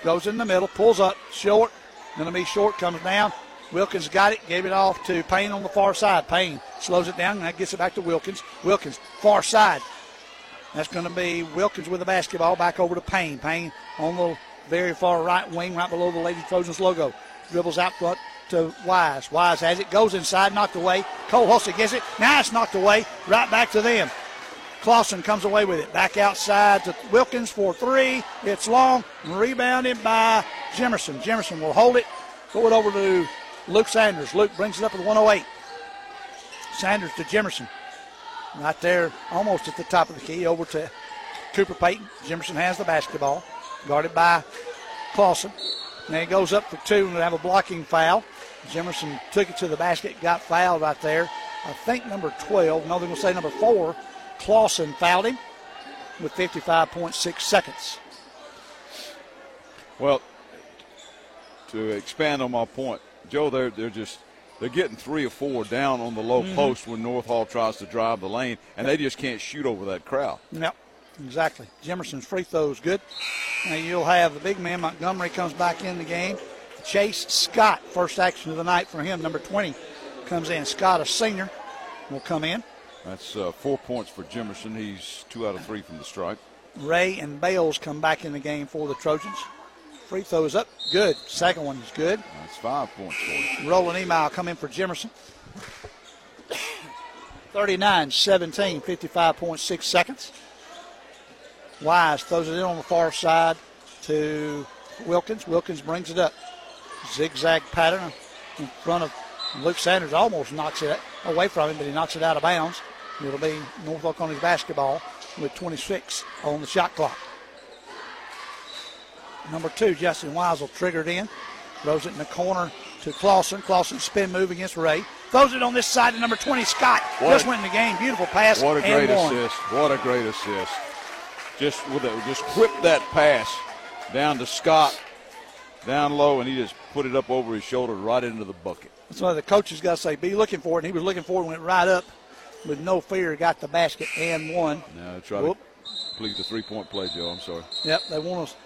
goes in the middle, pulls up, short. Going to be short, comes down. Wilkins got it, gave it off to Payne on the far side. Payne slows it down, and that gets it back to Wilkins. Wilkins, far side. That's going to be Wilkins with the basketball back over to Payne. Payne on the very far right wing, right below the Lady Trojans logo. Dribbles out front to Wise. Wise has it, goes inside, knocked away. Cole Hulsey gets it. Now it's knocked away, right back to them. Clausen comes away with it. Back outside to Wilkins for three. It's long. Rebounded by Jimerson. Jimerson will hold it. Throw it over to Luke Sanders. Luke brings it up with 108. Sanders to Jimerson. Right there, almost at the top of the key, over to Cooper Payton. Jimerson has the basketball. Guarded by Clausen. Now he goes up for two and have a blocking foul. Jimerson took it to the basket, got fouled right there. I think number 12, no, they're going to say number four, Clausen fouled him with 55.6 seconds. Well, to expand on my point, Joe, they're they're just they're getting three or four down on the low Mm-hmm. post when North Hall tries to drive the lane, and they just can't shoot over that crowd. Yep, exactly. Jimerson's free throw is good. Now you'll have the big man Montgomery comes back in the game. Chase Scott, first action of the night for him, number 20, comes in. Scott, a senior, will come in. That's uh, four points for Jimerson. He's two out of three from the stripe. Ray and Bales come back in the game for the Trojans. Free throw is up, good. Second one is good. That's five points for him. Roland Emi come in for Jimerson. 39 17, 55.6 seconds. Wise throws it in on the far side to Wilkins. Wilkins brings it up. Zigzag pattern in front of Luke Sanders. Almost knocks it away from him, but he knocks it out of bounds. It'll be Norfolk on his basketball with 26 on the shot clock. Number two, Justin Weisel triggered in. Throws it in the corner to Clausen. Clausen spin move against Ray. Throws it on this side to number 20, Scott. What Just a- went in the game. Beautiful pass. What a great one. assist! What a great assist! Just with a, just whip that pass down to Scott, down low, and he just put it up over his shoulder right into the bucket. That's why the coaches got to say, be looking for it. And he was looking for it and went right up with no fear got the basket and one. Now try Whoop. to complete the three-point play, Joe. I'm sorry. Yep, they want us.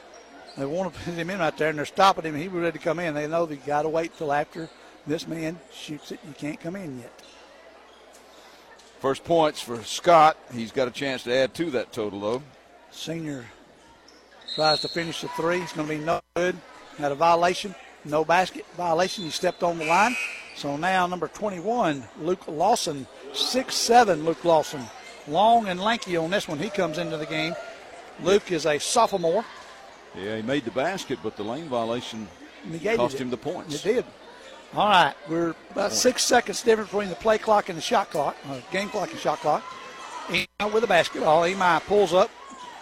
They want to put him in right there, and they're stopping him. He was ready to come in. They know they got to wait till after this man shoots it. You can't come in yet. First points for Scott. He's got a chance to add to that total, though. Senior tries to finish the three. It's going to be no good. Had a violation, no basket violation. He stepped on the line. So now number 21, Luke Lawson, six seven. Luke Lawson, long and lanky on this one. He comes into the game. Luke is a sophomore. Yeah, he made the basket, but the lane violation Negated cost it. him the points. It did. All right, we're about six seconds difference between the play clock and the shot clock, uh, game clock and shot clock. Emi with the basketball. Emi pulls up,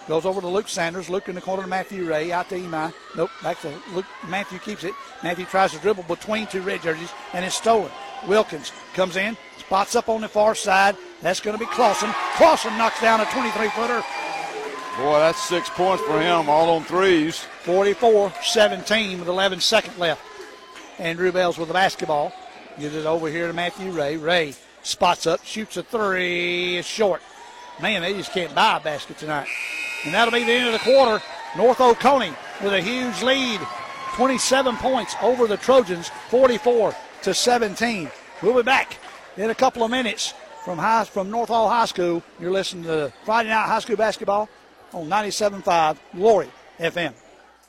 goes over to Luke Sanders. Luke in the corner to Matthew Ray. Out to Emi. Nope, back to Luke. Matthew keeps it. Matthew tries to dribble between two red jerseys, and it's stolen. Wilkins comes in, spots up on the far side. That's going to be Clausen. Clausen knocks down a 23 footer. Boy, that's six points for him, all on threes. 44 17 with 11 seconds left. Andrew Bales with the basketball. Gives it over here to Matthew Ray. Ray spots up, shoots a three. It's short. Man, they just can't buy a basket tonight. And that'll be the end of the quarter. North Oconee with a huge lead. 27 points over the Trojans, 44 to 17. We'll be back in a couple of minutes from high, from North Hall High School. You're listening to Friday Night High School Basketball on 97.5 Glory FM.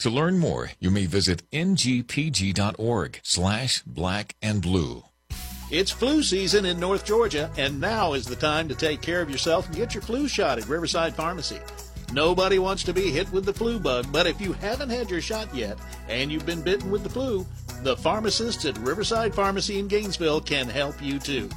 To learn more, you may visit ngpg.org slash black and blue. It's flu season in North Georgia, and now is the time to take care of yourself and get your flu shot at Riverside Pharmacy. Nobody wants to be hit with the flu bug, but if you haven't had your shot yet and you've been bitten with the flu, the pharmacists at Riverside Pharmacy in Gainesville can help you too.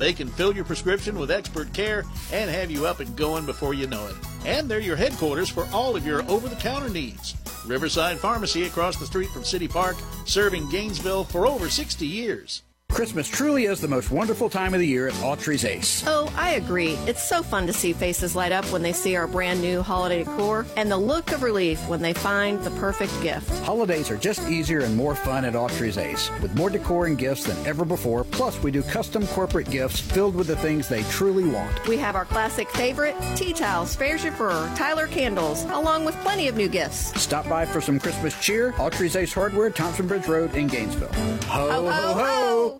They can fill your prescription with expert care and have you up and going before you know it. And they're your headquarters for all of your over the counter needs. Riverside Pharmacy across the street from City Park, serving Gainesville for over 60 years. Christmas truly is the most wonderful time of the year at Autry's Ace. Oh, I agree. It's so fun to see faces light up when they see our brand new holiday decor and the look of relief when they find the perfect gift. Holidays are just easier and more fun at Autry's Ace, with more decor and gifts than ever before. Plus, we do custom corporate gifts filled with the things they truly want. We have our classic favorite tea towels, Fair Chauffeur, Tyler candles, along with plenty of new gifts. Stop by for some Christmas cheer. Autry's Ace Hardware, Thompson Bridge Road in Gainesville. Ho, oh, Ho, oh, ho, ho!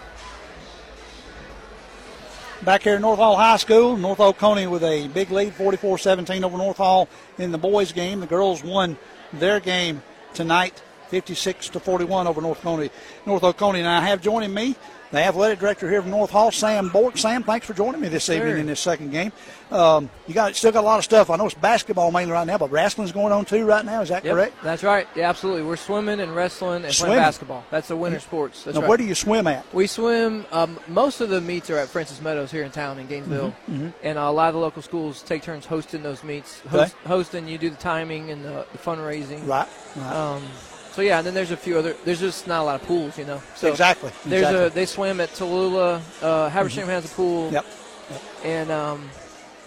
Back here at North Hall High School, North Oconee with a big lead, 44-17 over North Hall in the boys' game. The girls won their game tonight, 56 to 41 over North Oconee. North Oconee. And I have joining me the athletic director here from North Hall, Sam Bork. Sam, thanks for joining me this evening in this second game. Um, you got still got a lot of stuff. I know it's basketball mainly right now, but wrestling's going on too right now. Is that Yep, correct? That's right. Yeah, absolutely. We're swimming and wrestling and Swimming? playing basketball. That's the winter sports. That's now, right. where do you swim at? we swim. Um, most of the meets are at Frances Meadows here in town in Gainesville, Mm-hmm, and uh, a lot of the local schools take turns hosting those meets. Host, Hosting, you do the timing and the, the fundraising. Right. right. Um, so yeah, and then there's a few other. There's just not a lot of pools, you know. So Exactly, There's exactly. a. They swim at Tallulah. Uh, Habersham has a pool. yep. And um,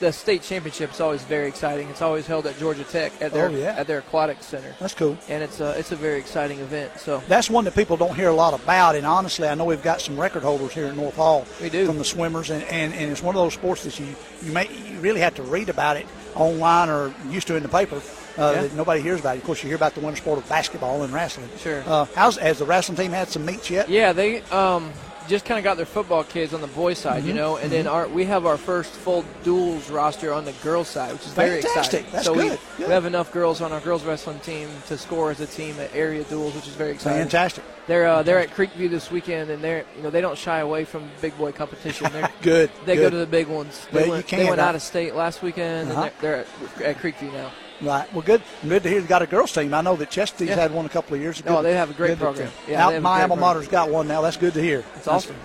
the state championship is always very exciting. It's always held at Georgia Tech at their Oh, yeah. at their aquatic center. That's cool. and it's a it's a very exciting event. So That's one that people don't hear a lot about, and honestly, I know we've got some record holders here at North Hall. We do. from the swimmers, and, and, and it's one of those sports that you you may you really have to read about it online or used to in the paper. Uh, Yeah. that nobody hears about it. Of course, you hear about the winter sport of basketball and wrestling. Sure. Uh, how's has the wrestling team had some meets yet? yeah, they um just kind of got their football kids on the boys side, Mm-hmm. you know, and then our we have our first full duels roster on the girls side, which is very Fantastic. exciting. That's so we, good. Good. we have enough girls on our girls wrestling team to score as a team at area duels, which is very exciting. Fantastic. They're uh, they're at Creekview this weekend, and they're you know they don't shy away from big boy competition. They're, Good. They good. go to the big ones. They Well, went, they went out of state last weekend, Uh-huh. and they're, they're at, at Creekview now. Right. Well, good. Good to hear you got a girls team. I know that Chestatee's Yeah. had one a couple of years ago. Oh, they have a great Good program. Yeah, they my alma program. mater's got one now. That's good to hear. It's awesome.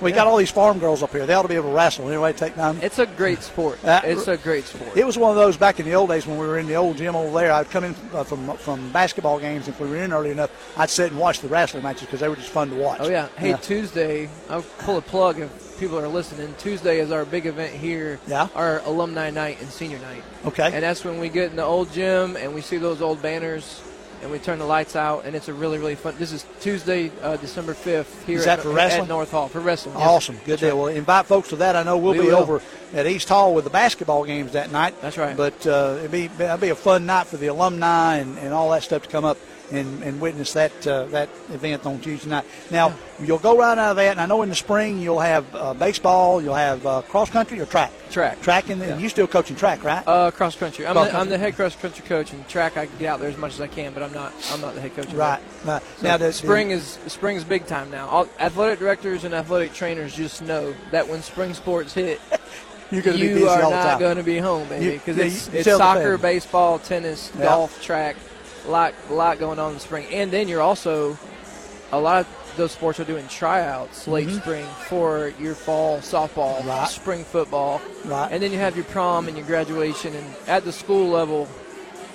We got all these farm girls up here. They ought to be able to wrestle. Anyway, take time. It's a great sport. Uh, it's a great sport. It was one of those back in the old days when we were in the old gym over there. I'd come in uh, from from basketball games. If we were in early enough, I'd sit and watch the wrestling matches because they were just fun to watch. Oh yeah. Hey, Tuesday, I'll pull a plug if people are listening. Tuesday is our big event here. Yeah. Our alumni night and senior night. Okay. And that's when we get in the old gym and we see those old banners and we turn the lights out and it's a really really fun. This is Tuesday, uh, December fifth here Is that at, at North Hall for wrestling. yes. Awesome. Good deal. Well, invite folks to that. I know we'll We be will. over at East Hall with the basketball games that night. That's right. But uh, it'd be it'll be a fun night for the alumni and, and all that stuff to come up and, and witness that uh, that event on Tuesday night. Now you'll go right out of that, and I know in the spring you'll have uh, baseball, you'll have uh, cross country or track. Track. Track, and then you still coaching track, right? Uh, cross country. I'm, Cross the, I'm the head cross country coach, and track I can get out there as much as I can, but I'm not. I'm not the head coach. right. right. So now the spring is spring is big time now. All, athletic directors and athletic trainers just know that when spring sports hit, you're going to be busy are all the not going to be home, baby, because yeah, it's, it's soccer, baseball, tennis, Yeah. golf, track, lot, a lot going on in the spring, and then you're also a lot of those sports are doing tryouts late spring for your fall softball, Mm-hmm. Right. spring football, Right. and then you have your prom and your graduation, and at the school level,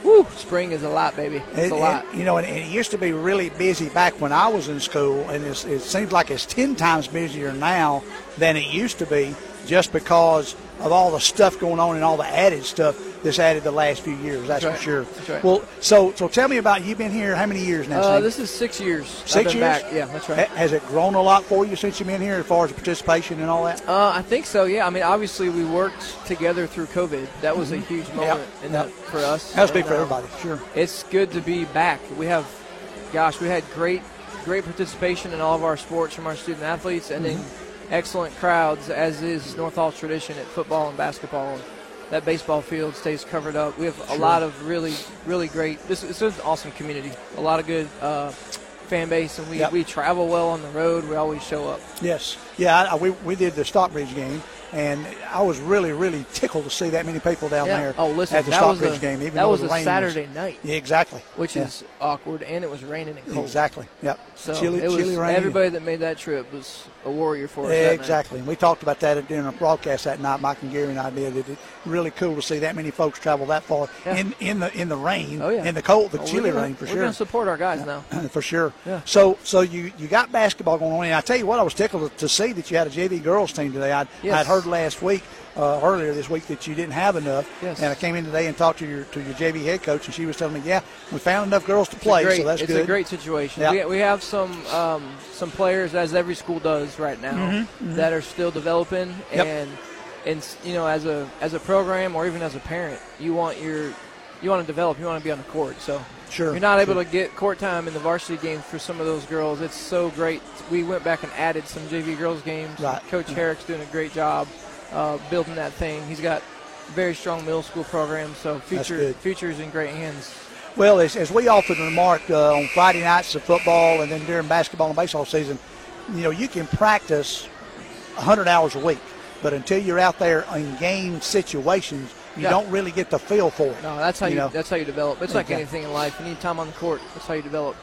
woo, spring is a lot, baby. It's It- a lot. it- you know, and it used to be really busy back when I was in school, and it's, it seems like it's ten times busier now than it used to be, just because of all the stuff going on and all the added stuff that's added the last few years. That's, That's right. for sure. That's right. Well, so so tell me about you've been here how many years now? Uh, this is six years. I've Six been years. Back. Yeah, that's right. Ha- Has it grown a lot for you since you've been here, as far as participation and all that? Uh, I think so. Yeah. I mean, obviously, we worked together through COVID. That was a huge moment Yep. in Yep. for us. That was big for uh, everybody. Sure. It's good to be back. We have, gosh, we had great, great participation in all of our sports from our student athletes, and then Mm-hmm. excellent crowds, as is North Hall's tradition at football and basketball. That baseball field stays covered up. We have a lot of really, really great. This, this is an awesome community. A lot of good uh, fan base, and we, Yep. we travel well on the road. We always show up. Yes. Yeah, I, I- we, we did the Stockbridge game, and I was really, really tickled to see that many people down Yeah. there Oh, listen, at the that was Stockbridge a- game. Even that was a Saturday night. Yeah, exactly. which Yeah. is awkward, and it was raining and cold. Exactly. Yep. So chilly, it was chilly rain. everybody that made that trip was a warrior for us. night. Exactly. And we talked about that during our broadcast that night. Mike and Gary and I did. It, really cool to see that many folks travel that far Yeah. in, in the in the rain, Oh yeah, in the cold, the Oh, chilly gonna- rain for sure. we're going to support our guys now. for sure. Yeah. So so you you got basketball going on, and I tell you what, I was tickled to, to see that you had a JV girls team today. I'd, Yes. I'd heard last week, uh, earlier this week, that you didn't have enough, Yes. and I came in today and talked to your to your JV head coach, and she was telling me, yeah, we found enough girls to It's play, great, so that's it's good. It's a great situation. Yeah. We, we have some um, some players, as every school does right now, that are still developing, Mm-hmm, Yep. and and you know, as a as a program or even as a parent, you want your you want to develop, you want to be on the court. So Sure, you're not able sure. to get court time in the varsity games for some of those girls. It's so great. We went back and added some JV girls games. Right. Coach Herrick's doing a great job uh, building that thing. He's got very strong middle school program, so future future's in great hands. Well, as, as we often remark uh, on Friday nights of football and then during basketball and baseball season, you know, you can practice 100 hours a week, but until you're out there in game situations, you Yeah. don't really get the feel for it. No, that's how you, know? that's how you develop. It's like anything in life. You need time on the court. That's how you develop.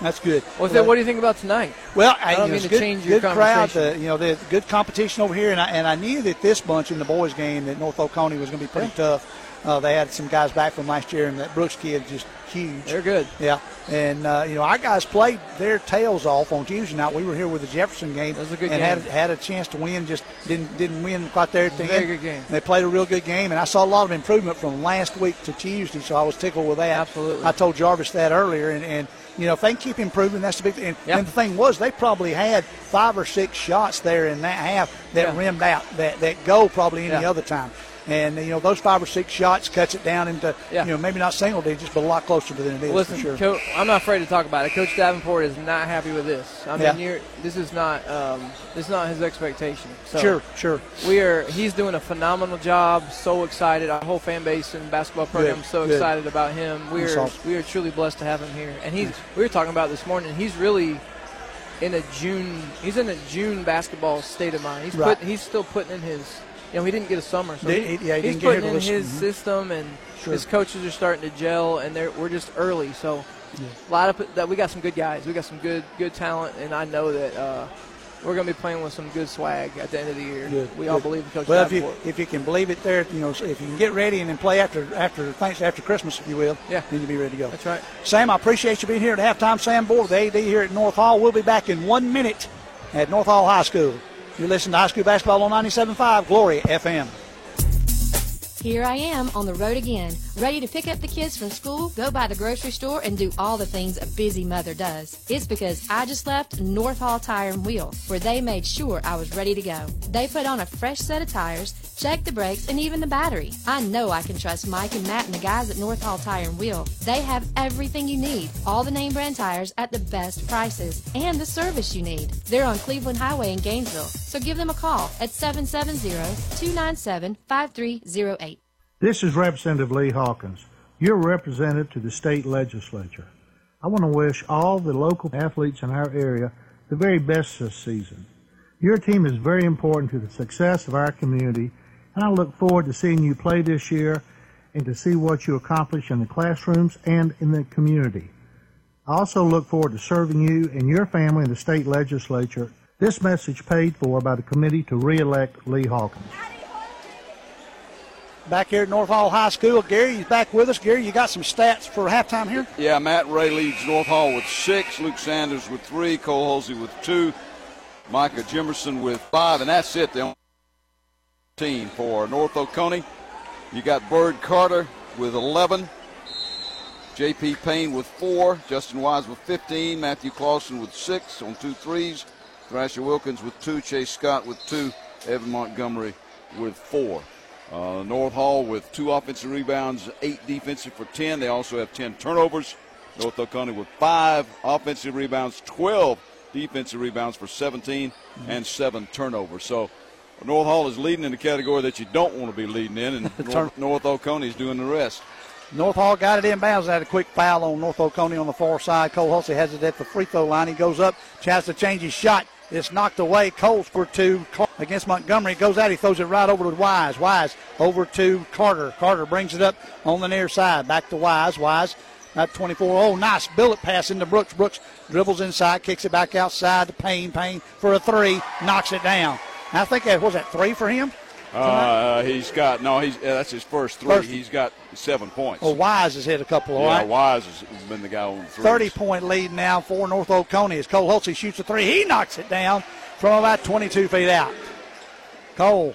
That's good. Well, then what do you think about tonight? Well, I, don't mean to good, change your good crowd. conversation. The, you know, the good competition over here, and I, and I knew that this bunch in the boys' game that North Oconee was going to be pretty tough. Uh, they had some guys back from last year, and that Brooks kid just huge. They're good. Yeah, and uh, you know our guys played their tails off on Tuesday night. We were here with the Jefferson game, That was a good and game. had had a chance to win. Just didn't didn't win quite there at the Very end. good game. They played a real good game, and I saw a lot of improvement from last week to Tuesday. So I was tickled with that. Absolutely. I told Jarvis that earlier, and, and you know if they can keep improving, that's the big thing. And, Yeah. and the thing was, they probably had five or six shots there in that half that Yeah. rimmed out. That that go probably any Yeah. other time. And you know those five or six shots cuts it down into Yeah. you know maybe not single digits, but a lot closer than it is Listen, for sure. Co- I'm not afraid to talk about it. Coach Davenport is not happy with this. I mean, Yeah. you're, this is not um, this is not his expectation. So Sure, sure. We are. He's doing a phenomenal job. So excited. Our whole fan base and basketball program is so good. excited about him. We are awesome. we are truly blessed to have him here. And he's. We were talking about this morning. He's really in a June. He's in a June basketball state of mind. He's Right. put. He's still putting in his. You know, he didn't get a summer, so he- yeah, he he's didn't get here putting in his mhm. system, and Sure. his coaches are starting to gel, and they're, we're just early. So a lot of that we got some good guys. We got some good good talent, and I know that uh, we're going to be playing with some good swag at the end of the year. Good, we all believe in Coach Well, if you if you can believe it, there, you know, if you can get ready and then play after after thanks after Christmas, if you will, Yeah. then you'll be ready to go. That's right. Sam, I appreciate you being here at halftime. Sam Board, the AD here at North Hall. We'll be back in one minute at North Hall High School. You listen to high school basketball on 97.5 Glory FM. Here I am on the road again, ready to pick up the kids from school, go by the grocery store, and do all the things a busy mother does. It's because I just left North Hall Tire and Wheel, where they made sure I was ready to go. They put on a fresh set of tires, checked the brakes, and even the battery. I know I can trust Mike and Matt and the guys at North Hall Tire and Wheel. They have everything you need, all the name brand tires at the best prices, and the service you need. They're on Cleveland Highway in Gainesville, so give them a call at 770-297-5308. This is Representative Lee Hawkins, You're representative to the state legislature. I want to wish all the local athletes in our area the very best this season. Your team is very important to the success of our community, and I look forward to seeing you play this year and to see what you accomplish in the classrooms and in the community. I also look forward to serving you and your family in the state legislature. This message paid for by the committee to re-elect Lee Hawkins. Back here at North Hall High School, Gary, you back with us. Gary, you got some stats for halftime here? Yeah, Matt Ray leads North Hall with six, Luke Sanders with three, Cole Hulsey with two, Micah Jimerson with five, and that's it. The only team for North Oconee. You got Bird Carter with 11, J.P. Payne with four, Justin Wise with 15, Matthew Clausen with six on two threes, Thrasher Wilkins with two, Chase Scott with two, Evan Montgomery with four. Uh, North Hall with two offensive rebounds, eight defensive for 10. They also have 10 turnovers. North Oconee with five offensive rebounds, 12 defensive rebounds for 17, and seven turnovers. So North Hall is leading in the category that you don't want to be leading in, and North, North Oconee is doing the rest. North Hall got it inbounds. They had a quick foul on North Oconee on the far side. Cole Hulsey has it at the free throw line. He goes up, tries to change his shot. It's knocked away. Cole for two against Montgomery. Goes out. He throws it right over to Wise. Wise over to Carter. Carter brings it up on the near side. Back to Wise. Wise at 24. Oh, nice billet pass into Brooks. Brooks dribbles inside, kicks it back outside to Payne. Payne for a three, knocks it down. I think that was that three for him. Uh, he's got no. He's that's his first three. He's got seven points. Well, Wise has hit a couple. All yeah, right. Wise has been the guy on the three. 30 point lead now for North Oconee as Cole Hulsey shoots a three. He knocks it down from about 22 feet out. Cole,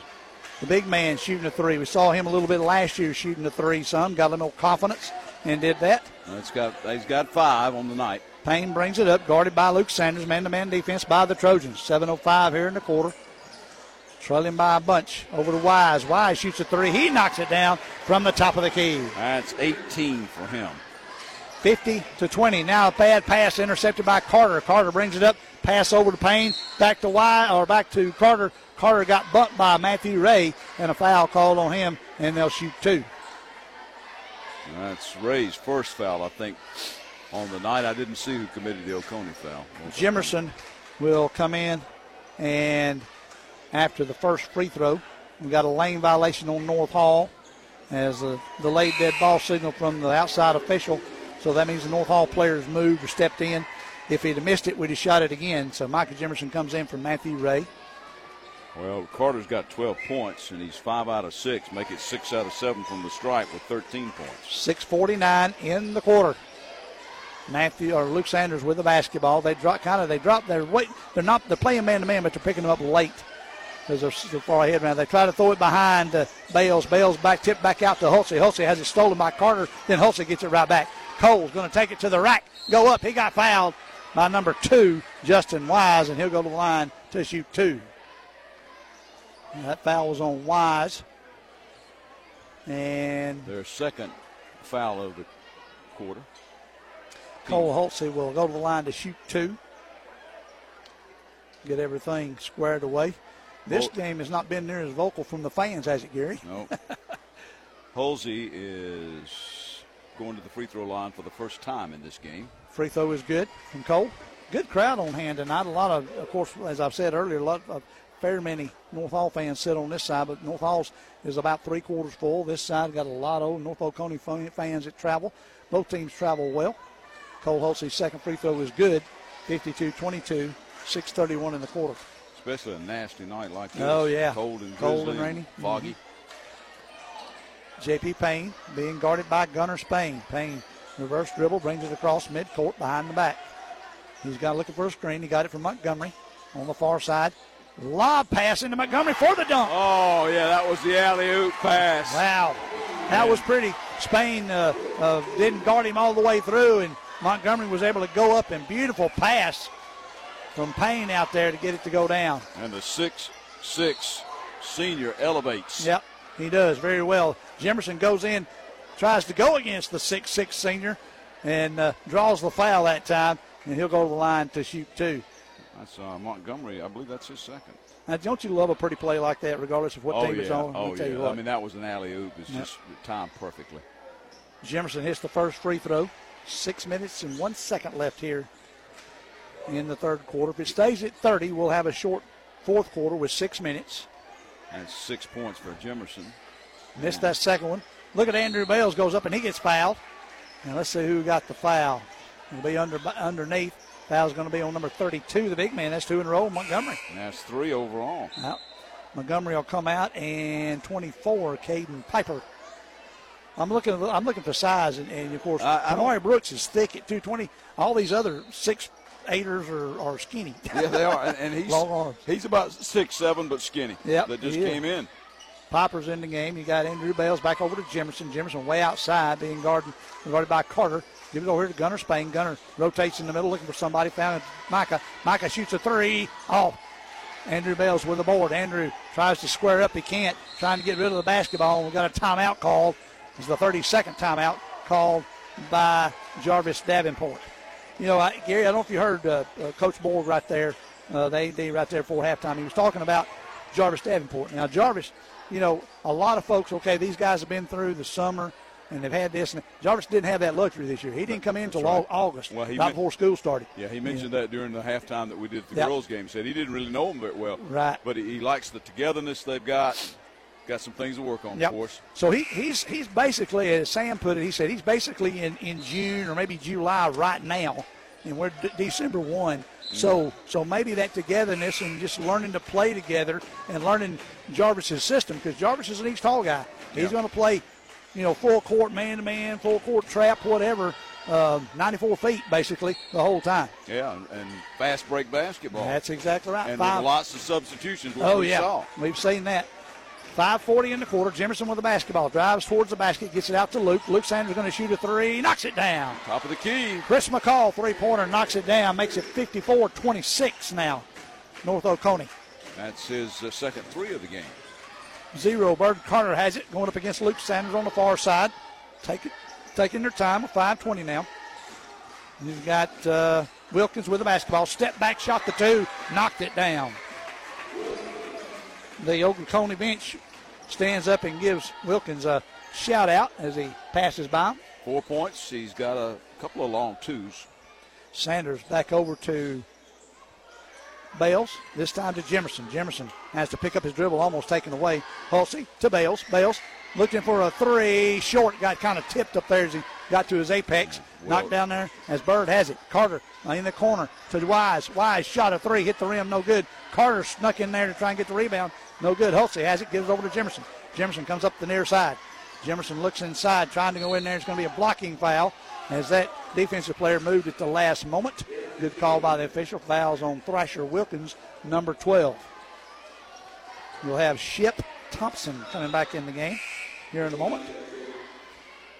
the big man, shooting a three. We saw him a little bit last year shooting a three. Some got a little confidence and did that. That's got he's got five on the night. Payne brings it up, guarded by Luke Sanders. Man to man defense by the Trojans. 7.05 here in the quarter. Trailing by a bunch over to Wise. Wise shoots a three. He knocks it down from the top of the key. That's 18 for him. 50 to 20. Now a bad pass intercepted by Carter. Carter brings it up. Pass over to Payne. Back to Y or back to Carter. Carter got bumped by Matthew Ray and a foul called on him, and they'll shoot two. That's Ray's first foul, I think, on the night. I didn't see who committed the Oconee foul. Jimerson will come in, and after the first free throw, we got a lane violation on North Hall as a delayed dead ball signal from the outside official. So that means the North Hall players moved or stepped in. If he'd have missed it, we'd have shot it again. So Michael Jimerson comes in for Matthew Ray. Well, Carter's got 12 points, and he's five out of six. Make it six out of seven from the stripe with 13 points. 6:49 in the quarter. Matthew or Luke Sanders with the basketball. They drop kind of they drop their weight. They're not they're playing man to man, but they're picking them up late they're so far ahead now. They try to throw it behind uh, Bales. Bales back tip back out to Hulsey. Hulsey has it stolen by Carter. Then Hulsey gets it right back. Cole's going to take it to the rack. Go up. He got fouled by number two, Justin Wise, and he'll go to the line to shoot two. And that foul was on Wise. And Their second foul of the quarter. Cole Hulsey will go to the line to shoot two. Get everything squared away. This Well- game has not been near as vocal from the fans, has it, Gary? No. Hulsey is going to the free throw line for the first time in this game. Free throw is good from Cole. Good crowd on hand tonight. A lot of, of course, as I've said earlier, a lot of fair many North Hall fans sit on this side, but North Hall's is about three quarters full. This side got a lot of North Oconee fan- fans that travel. Both teams travel well. Cole Hulsey's second free throw is good, 52-22, 6:31 in the quarter. Especially a nasty night like this. Oh, yeah. Cold and Cold and rainy. foggy. J.P. Payne being guarded by Gunner Spain. Payne reverse dribble brings it across midcourt behind the back. He's got looking for a screen. He got it from Montgomery on the far side. Lob pass into Montgomery for the dunk. Oh, yeah, that was the alley oop pass. Wow, that was pretty. Spain uh, uh, didn't guard him all the way through, and Montgomery was able to go up and beautiful pass from Payne out there to get it to go down. And the six six senior elevates. Yep, he does very well. Jimerson goes in, tries to go against the six-six senior, and uh, draws the foul that time, and he'll go to the line to shoot two. That's uh, Montgomery. I believe that's his second. Now, don't you love a pretty play like that, regardless of what oh, team yeah. it's on? Oh, yeah. I mean, that was an alley oop. It's Yep. just timed perfectly. Jimerson hits the first free throw. Six minutes and one second left here in the third quarter. If it stays at 30, we'll have a short fourth quarter with six minutes. And six points for Jimerson. Missed that second one. Look at Andrew Bales goes up and he gets fouled. And let's see who got the foul. It'll be under underneath. Foul's going to be on number 32, the big man. That's two in a row, Montgomery. And that's three overall. Out. Montgomery will come out, and 24, Caden Piper. I'm looking. I'm looking for size, and, and of course, Kamari Brooks is thick at 220. All these other six eighters are, are skinny. Yeah, they are. And, and he's Long arms. he's about six seven, but skinny. Yep, that just is. came in. Piper's in the game. You got Andrew Bales back over to Jimerson. Jimerson way outside, being guarded guarded by Carter. Give it over here to Gunner Spain. Gunner rotates in the middle, looking for somebody. Found it. Micah. Micah shoots a three. Off. Andrew Bales with the board. Andrew tries to square up. He can't. Trying to get rid of the basketball. We've got a timeout called. It's the 32nd timeout called by Jarvis Davenport. You know, I, Gary, I don't know if you heard uh, uh, Coach Board right there. Uh, they they right there before halftime. He was talking about Jarvis Davenport. Now Jarvis, you know, a lot of folks. Okay, these guys have been through the summer and they've had this. And Jarvis didn't have that luxury this year. He didn't come in until right. August, Well, he right meant- before school started. Yeah, he mentioned that during the halftime that we did at the Yep. girls' game. He said he didn't really know them very well. Right. But he, he likes the togetherness they've got. Got some things to work on, Yep. of course. So he, he's he's basically, as Sam put it, he said he's basically in, in June or maybe July right now, and we're D- December one. So so maybe that togetherness and just learning to play together and learning Jarvis's system because Jarvis is an East Hall guy. He's Yeah. going to play, you know, full court man to man, full court trap, whatever, uh, 94 feet basically the whole time. Yeah, and, and fast break basketball. That's exactly right. and lots of substitutions, Oh we yeah, saw. we've seen that. 5:40 in the quarter. Jimerson with the basketball drives towards the basket, gets it out to Luke. Luke Sanders is going to shoot a three, knocks it down. Top of the key. Chris McCall three pointer knocks it down, makes it 54-26 now. North Oconee. That's his uh, second three of the game. Zero. Bird Carter has it going up against Luke Sanders on the far side. Take it, taking their time with 5:20 now. You've got uh, Wilkins with the basketball. Step back, shot the two, knocked it down. The Oconee bench stands up and gives Wilkins a shout out as he passes by. Four points. He's got a couple of long twos. Sanders back over to Bales. This time to Jimerson. Jimerson has to pick up his dribble, almost taken away. Hulsey to Bales. Bales looking for a three. Short got kind of tipped up there as he got to his apex. Knocked down there as Bird has it. Carter in the corner to Wise. Wise shot a three, hit the rim, no good. Carter snuck in there to try and get the rebound. No good. Hulsey has it, gives it over to Jimerson. Jimerson comes up the near side. Jimerson looks inside, trying to go in there. It's going to be a blocking foul as that defensive player moved at the last moment. Good call by the official. Fouls on Thrasher Wilkins, number 12. You'll have Ship Thompson coming back in the game here in a moment.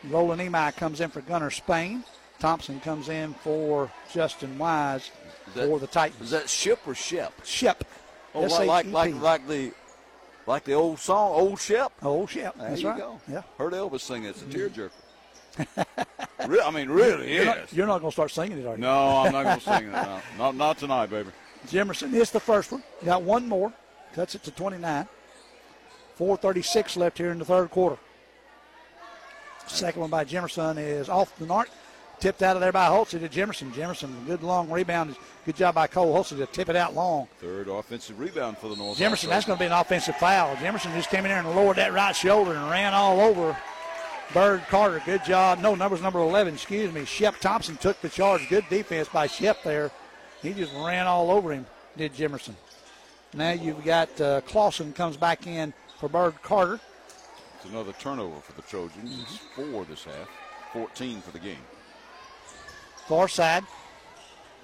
Roland Emi comes in for Gunner Spain. Thompson comes in for Justin Wise that- for the Titans. Is that Ship or Shep? Ship. Oh, like, like, like, like the Like the old song, Old Shep. Old Shep. There That's you right. go. Yeah. Heard Elvis sing it. It's a mm. tearjerker. Re- I mean, really, You're it not, you're not going to start singing it, are you? No, I'm not going to sing it. No. Not, not tonight, baby. Jimerson is the first one. Got one more. Cuts it to 29. 4.36 left here in the third quarter. Second one by Jimerson is off the mark. Tipped out of there by Hulsey to Jimerson. Jimerson, good long rebound. Good job by Cole Hulsey to tip it out long. Third offensive rebound for the North. Jimerson, that's going to be an offensive foul. Jimerson just came in there and lowered that right shoulder and ran all over Bird Carter. Good job. No, numbers number 11, excuse me. Shep Thompson took the charge. Good defense by Shep there. He just ran all over him, did Jimerson. Now you've got uh, Clausen comes back in for Bird Carter. It's another turnover for the Trojans. It's four this half, 14 for the game. Far side.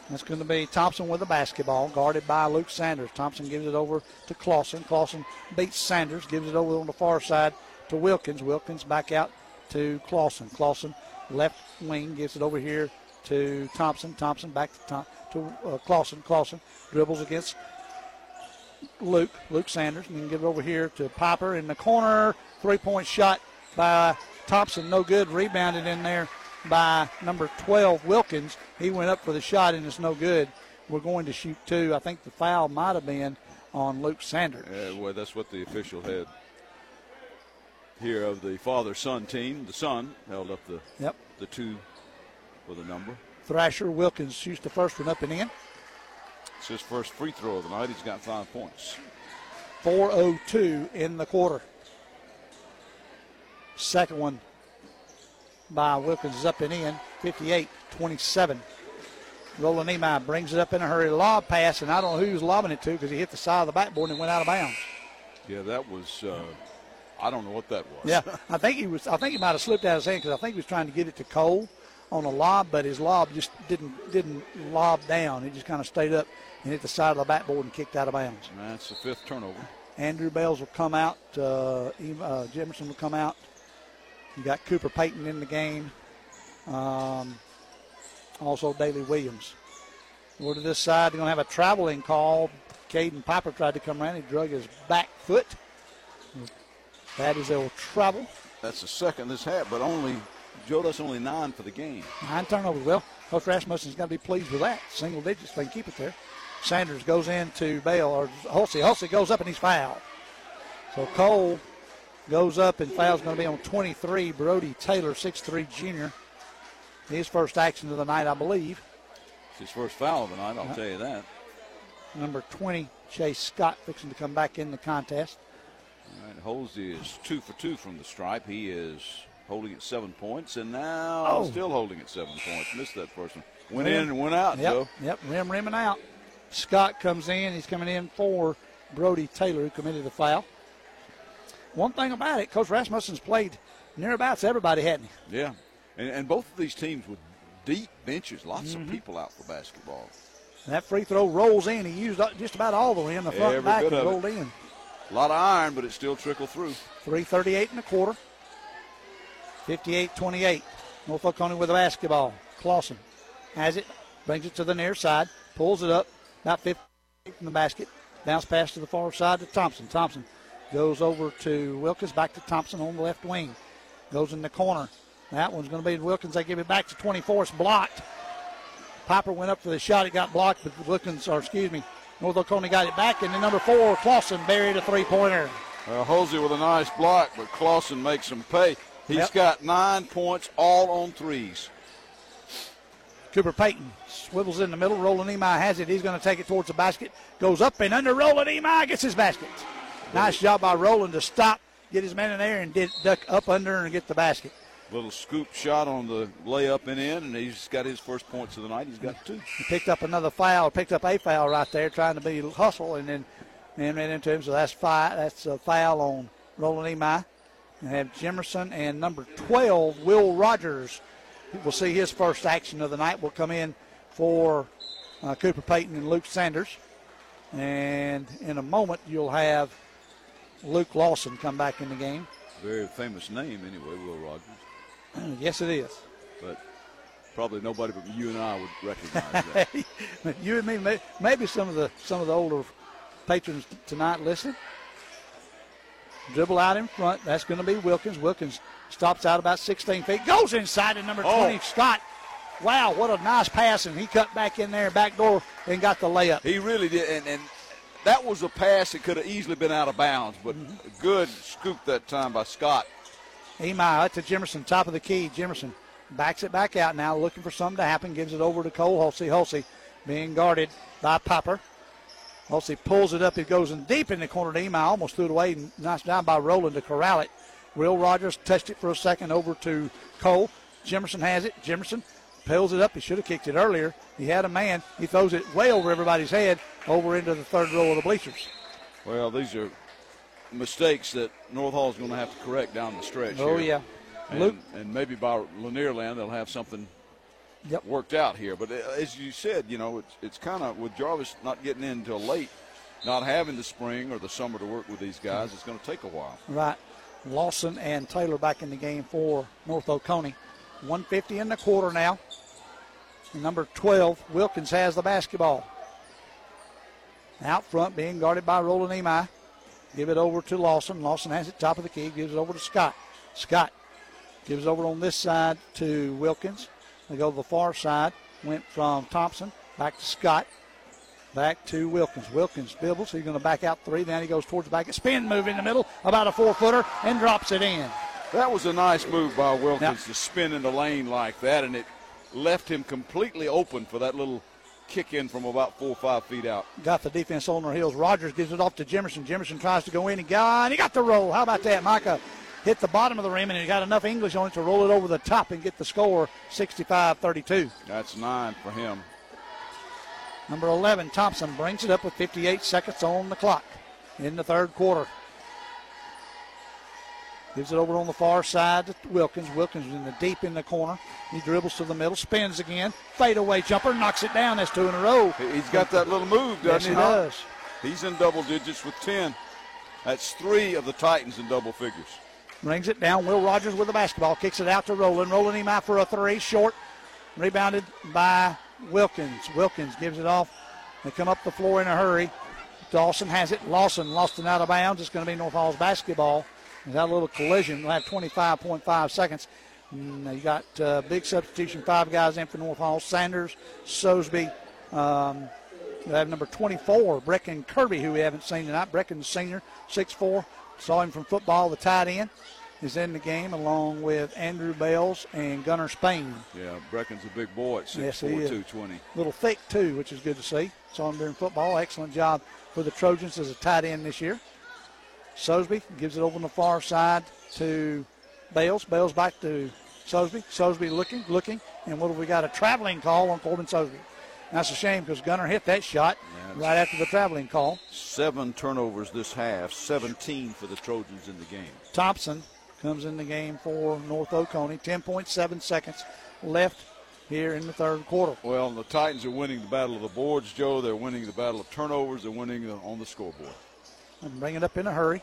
That's going to be Thompson with the basketball, guarded by Luke Sanders. Thompson gives it over to Clausen. Clausen beats Sanders, gives it over on the far side to Wilkins. Wilkins back out to Clausen. Clausen left wing gives it over here to Thompson. Thompson back to Tom, to uh, Clausen. Clausen dribbles against Luke. Luke Sanders and then give it over here to Piper in the corner. Three point shot by Thompson, no good. Rebounded in there by number 12 Wilkins. He went up for the shot and it's no good. We're going to shoot two. I think the foul might have been on Luke Sanders. Uh, well, that's what the official had here of the father-son team. The son held up the Yep. the two for the number. Thrasher Wilkins shoots the first one up and in. It's his first free throw of the night. He's got five points. 4.02 in the quarter. Second one by Wilkins is up and in, 58 27. Roland Emi brings it up in a hurry. Lob pass, and I don't know who he was lobbing it to because he hit the side of the backboard and went out of bounds. Yeah, that was. Uh, I don't know what that was. Yeah, I think he was. I think he might have slipped out of his hand because I think he was trying to get it to Cole on a lob, but his lob just didn't didn't lob down. It just kind of stayed up and hit the side of the backboard and kicked out of bounds. And that's the fifth turnover. Andrew Bales will come out. Uh, uh, Jimerson will come out. You got Cooper Payton in the game. Um, also, Daly Williams. Over to this side, they're going to have a traveling call. Caden Piper tried to come around. He drug his back foot. That is a travel. That's the second this half, but only Joe. That's only nine for the game. Nine turnovers. Well, Coach Rasmussen's going to be pleased with that. Single digits, they can keep it there. Sanders goes into Bale, or Hulsey. Hulsey goes up and he's fouled. So Cole goes up and foul's going to be on 23, Brody Taylor, 6'3 junior. His first action of the night, I believe. It's his first foul of the night. I'll Uh-huh. tell you that. Number 20, Chase Scott, fixing to come back in the contest. All right, Hulsey is two for two from the stripe. He is holding at seven points, and now Oh. still holding at seven points. Missed that first one. Went Rim. in and went out, Yep, Joe. yep, rim, rimming out. Scott comes in. He's coming in for Brody Taylor, who committed the foul. One thing about it, Coach Rasmussen's played nearabouts everybody, hadn't he? Yeah, and, and both of these teams with deep benches, lots Mhm. of people out for basketball. That free throw rolls in. He used just about all the rim, the front Every back, and of it. rolled in. A lot of iron, but it still trickled through. 338 and a quarter. 58-28. North Oconee with the basketball. Clausen has it, brings it to the near side, pulls it up, about 50 from the basket. Bounce pass to the far side to Thompson. Thompson goes over to Wilkins, back to Thompson on the left wing. Goes in the corner. That one's going to be Wilkins. They give it back to 24. It's blocked. Piper went up for the shot. It got blocked, but Wilkins, or excuse me, North Oconee got it back. And then number four, Clausen buried a three-pointer. Uh, Hulsey with a nice block, but Clausen makes him pay. He's Yep. got nine points, all on threes. Cooper Payton swivels in the middle. Roland Emi has it. He's going to take it towards the basket. Goes up and under. Roland Emi gets his basket. Nice job by Roland to stop, get his man in there, and did duck up under and get the basket. Little scoop shot on the layup and in, and he's got his first points of the night. He's got two. He picked up another foul, picked up a foul right there, trying to be hustle, and then and ran into him. So that's five. That's a foul on Roland Emi. And have Jimerson and number 12, Will Rogers. We'll see his first action of the night. Will come in for uh, Cooper Payton and Luke Sanders. And in a moment, you'll have Luke Lawson come back in the game. Very famous name, anyway, Will Rogers. yes, it is. But probably nobody but you and I would recognize that. you and me, maybe some of the some of the older patrons tonight listen. Dribble out in front. That's going to be Wilkins. Wilkins stops out about 16 feet. Goes inside to number 20, Oh. Scott. Wow, what a nice pass. And he cut back in there, back door, and got the layup. He really did, and, and that was a pass that could have easily been out of bounds, but Mm-hmm. good scoop that time by Scott. Emi to Jimerson, top of the key. Jimerson backs it back out now, looking for something to happen. Gives it over to Cole Hulsey. Hulsey being guarded by Piper. Hulsey pulls it up. It goes in deep in the corner to Emi. Almost threw it away. and Nice down by Roland to corral it. Will Rogers touched it for a second over to Cole. Jimerson has it. Jimerson pulls it up. He should have kicked it earlier. He had a man. He throws it way over everybody's head, over into the third row of the bleachers. Well, these are mistakes that North Hall is going to have to correct down the stretch. Oh, here. yeah. And, Luke- and maybe by Lanier Land they'll have something Yep. worked out here. But uh, as you said, you know, it's, it's kind of with Jarvis not getting in until late, not having the spring or the summer to work with these guys, it's going to take a while. Right. Lawson and Taylor back in the game for North Oconee. 150 in the quarter now. Number 12, Wilkins has the basketball. Out front, being guarded by Roland Emi. Give it over to Lawson. Lawson has it top of the key. Gives it over to Scott. Scott gives it over on this side to Wilkins. They go to the far side. Went from Thompson back to Scott. Back to Wilkins. Wilkins bibbles. He's going to back out three. Then he goes towards the back. A spin move in the middle, about a four footer, and drops it in. That was a nice move by Wilkins Yep. to spin in the lane like that, and it left him completely open for that little kick in from about four or five feet out. got the defense on their heels. Rogers gives it off to Jimerson. Jimerson tries to go in and got, and he got the roll. How about that? Micah hit the bottom of the rim and he got enough English on it to roll it over the top and get the score 65 32. That's nine for him. Number 11, Thompson brings it up with 58 seconds on the clock in the third quarter. Gives it over on the far side to Wilkins. Wilkins in the deep in the corner. He dribbles to the middle, spins again, fadeaway jumper, knocks it down. That's two in a row. He's got that little move, doesn't Yes, he? he does. He's in double digits with 10. That's three of the Titans in double figures. Brings it down. Will Rogers with the basketball. Kicks it out to Roland. Roland him out for a three. Short. Rebounded by Wilkins. Wilkins gives it off. They come up the floor in a hurry. Lawson has it. Lawson lost it out of bounds. It's going to be North Hall's basketball. A little collision. We'll have 25.5 seconds. Mm, you got uh, big substitution. Five guys in for North Hall. Sanders, Sosby. Um, have number 24, Brecken Kirby, who we haven't seen tonight. Brecken Brecken's senior, 6'4". Saw him from football. The tight end is in the game along with Andrew Bales and Gunnar Spain. Yeah, Brecken's a big boy at 6'4", Yes, he is. 220. little thick too, which is good to see. Saw him during football. Excellent job for the Trojans as a tight end this year. Sosby gives it over on the far side to Bales. Bales back to Sosby. Sosby looking, looking, and what have we got? A traveling call on Corbin Sosby. That's a shame because Gunner hit that shot right after the traveling call. Seven turnovers this half, 17 for the Trojans in the game. Thompson comes in the game for North Oconee. 10.7 seconds left here in the third quarter. Well, the Titans are winning the battle of the boards, Joe. They're winning the battle of turnovers. They're winning on the scoreboard. And bring it up in a hurry.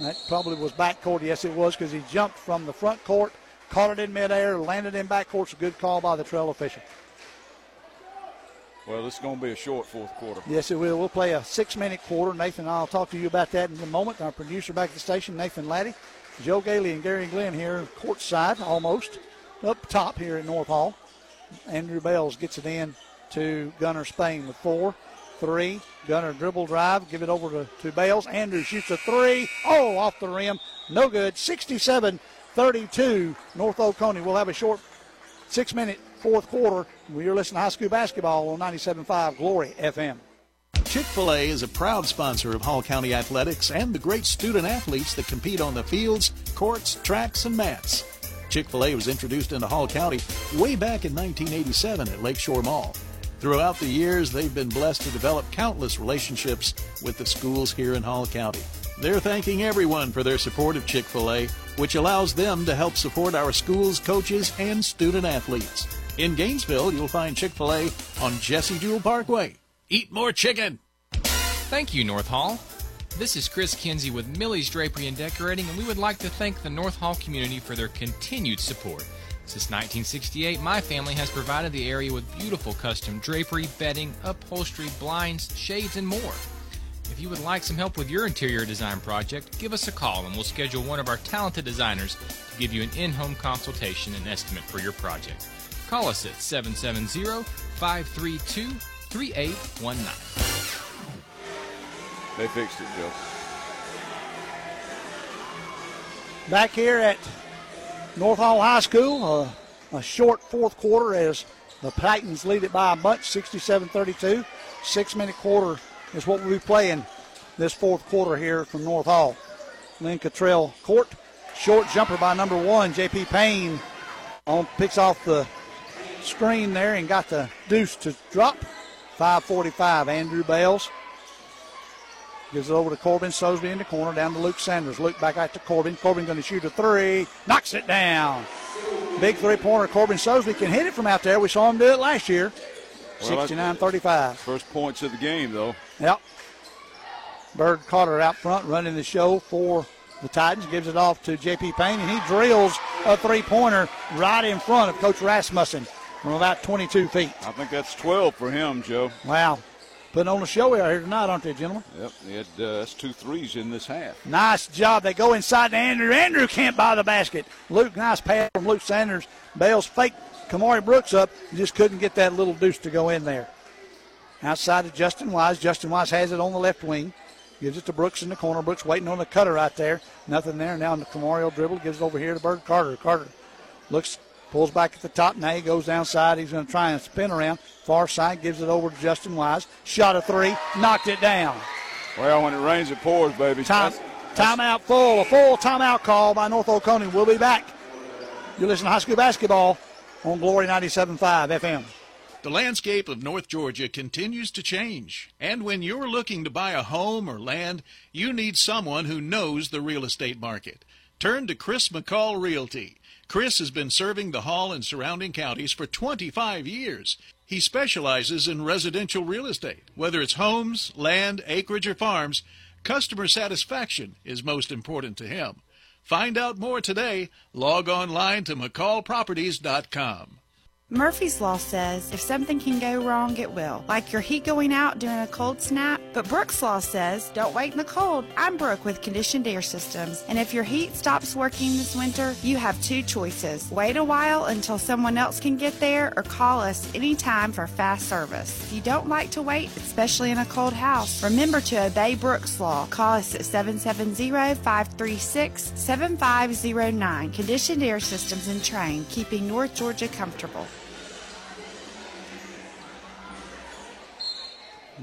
That probably was backcourt. Yes, it was because he jumped from the front court, caught it in midair, landed in backcourt. It's a good call by the trail official. Well, this is going to be a short fourth quarter. Yes, it will. We'll play a six-minute quarter. Nathan, I'll talk to you about that in a moment. Our producer back at the station, Nathan Laddie, Joe Gailey, and Gary Glenn here courtside, almost up top here at North Hall. Andrew Bales gets it in to Gunner Spain with four, three. Gunner dribble drive, give it over to, to Bales. Andrew shoots a three. Oh, off the rim. No good. 67 32. North Oconee. We'll have a short six minute fourth quarter. You're listening to high school basketball on 97.5 Glory FM. Chick fil A is a proud sponsor of Hall County Athletics and the great student athletes that compete on the fields, courts, tracks, and mats. Chick fil A was introduced into Hall County way back in 1987 at Lakeshore Mall. Throughout the years, they've been blessed to develop countless relationships with the schools here in Hall County. They're thanking everyone for their support of Chick fil A, which allows them to help support our schools, coaches, and student athletes. In Gainesville, you'll find Chick fil A on Jesse Jewell Parkway. Eat more chicken! Thank you, North Hall. This is Chris Kinsey with Millie's Drapery and Decorating, and we would like to thank the North Hall community for their continued support. Since 1968, my family has provided the area with beautiful custom drapery, bedding, upholstery, blinds, shades, and more. If If you would like some help with your interior design project, give us a call and we'll schedule one of our talented designers to give you an in home consultation and estimate for your project. Call us at 770 532 3819. They fixed it, Joe. Back here at North Hall High School, uh, a short fourth quarter as the Titans lead it by a bunch, 67-32. Six minute quarter is what we'll be playing this fourth quarter here from North Hall. Lynn Cottrell court. Short jumper by number one, J.P. Payne, on picks off the screen there and got the deuce to drop. 5:45. Andrew Bales gives it over to Corbin Sosby in the corner, down to Luke Sanders. Luke back out to Corbin. Corbin going to shoot a three, knocks it down. Big three-pointer. Corbin Sosby can hit it from out there. We saw him do it last year. Well, 69-35. First points of the game, though. Yep. Bird Carter out front running the show for the Titans. Gives it off to J.P. Payne, and he drills a three-pointer right in front of Coach Rasmussen from about 22 feet. I think that's 12 for him, Joe. Wow. Putting on a show out here tonight, aren't they, gentlemen? Yep, had, uh, that's two threes in this half. Nice job. They go inside to Andrew. Andrew can't buy the basket. Luke, nice pass from Luke Sanders. Bales fake Kamari Brooks up. Just couldn't get that little deuce to go in there. Outside to Justin Wise. Justin Wise has it on the left wing. Gives it to Brooks in the corner. Brooks waiting on the cutter right there. Nothing there. Now the Kamari dribble. Gives it over here to Bird Carter. Carter looks, pulls back at the top. Now he goes downside. He's going to try and spin around. Far side gives it over to Justin Wise. Shot a three. Knocked it down. Well, when it rains, it pours, baby. Time, That's- timeout full. A full timeout call by North Oconee. We'll be back. You listen to high school basketball on Glory 97.5 FM. The landscape of North Georgia continues to change. And when you're looking to buy a home or land, you need someone who knows the real estate market. Turn to Chris McCall Realty. Chris has been serving the Hall and surrounding counties for 25 years. He specializes in residential real estate. Whether it's homes, land, acreage, or farms, customer satisfaction is most important to him. Find out more today. Log online to McCallProperties.com. Murphy's Law says if something can go wrong, it will. Like your heat going out during a cold snap. But Brooks Law says don't wait in the cold. I'm Brooke with Conditioned Air Systems. And if your heat stops working this winter, you have two choices. Wait a while until someone else can get there or call us anytime for fast service. If you don't like to wait, especially in a cold house, remember to obey Brooks Law. Call us at 770-536-7509. Conditioned Air Systems and Trane, keeping North Georgia comfortable.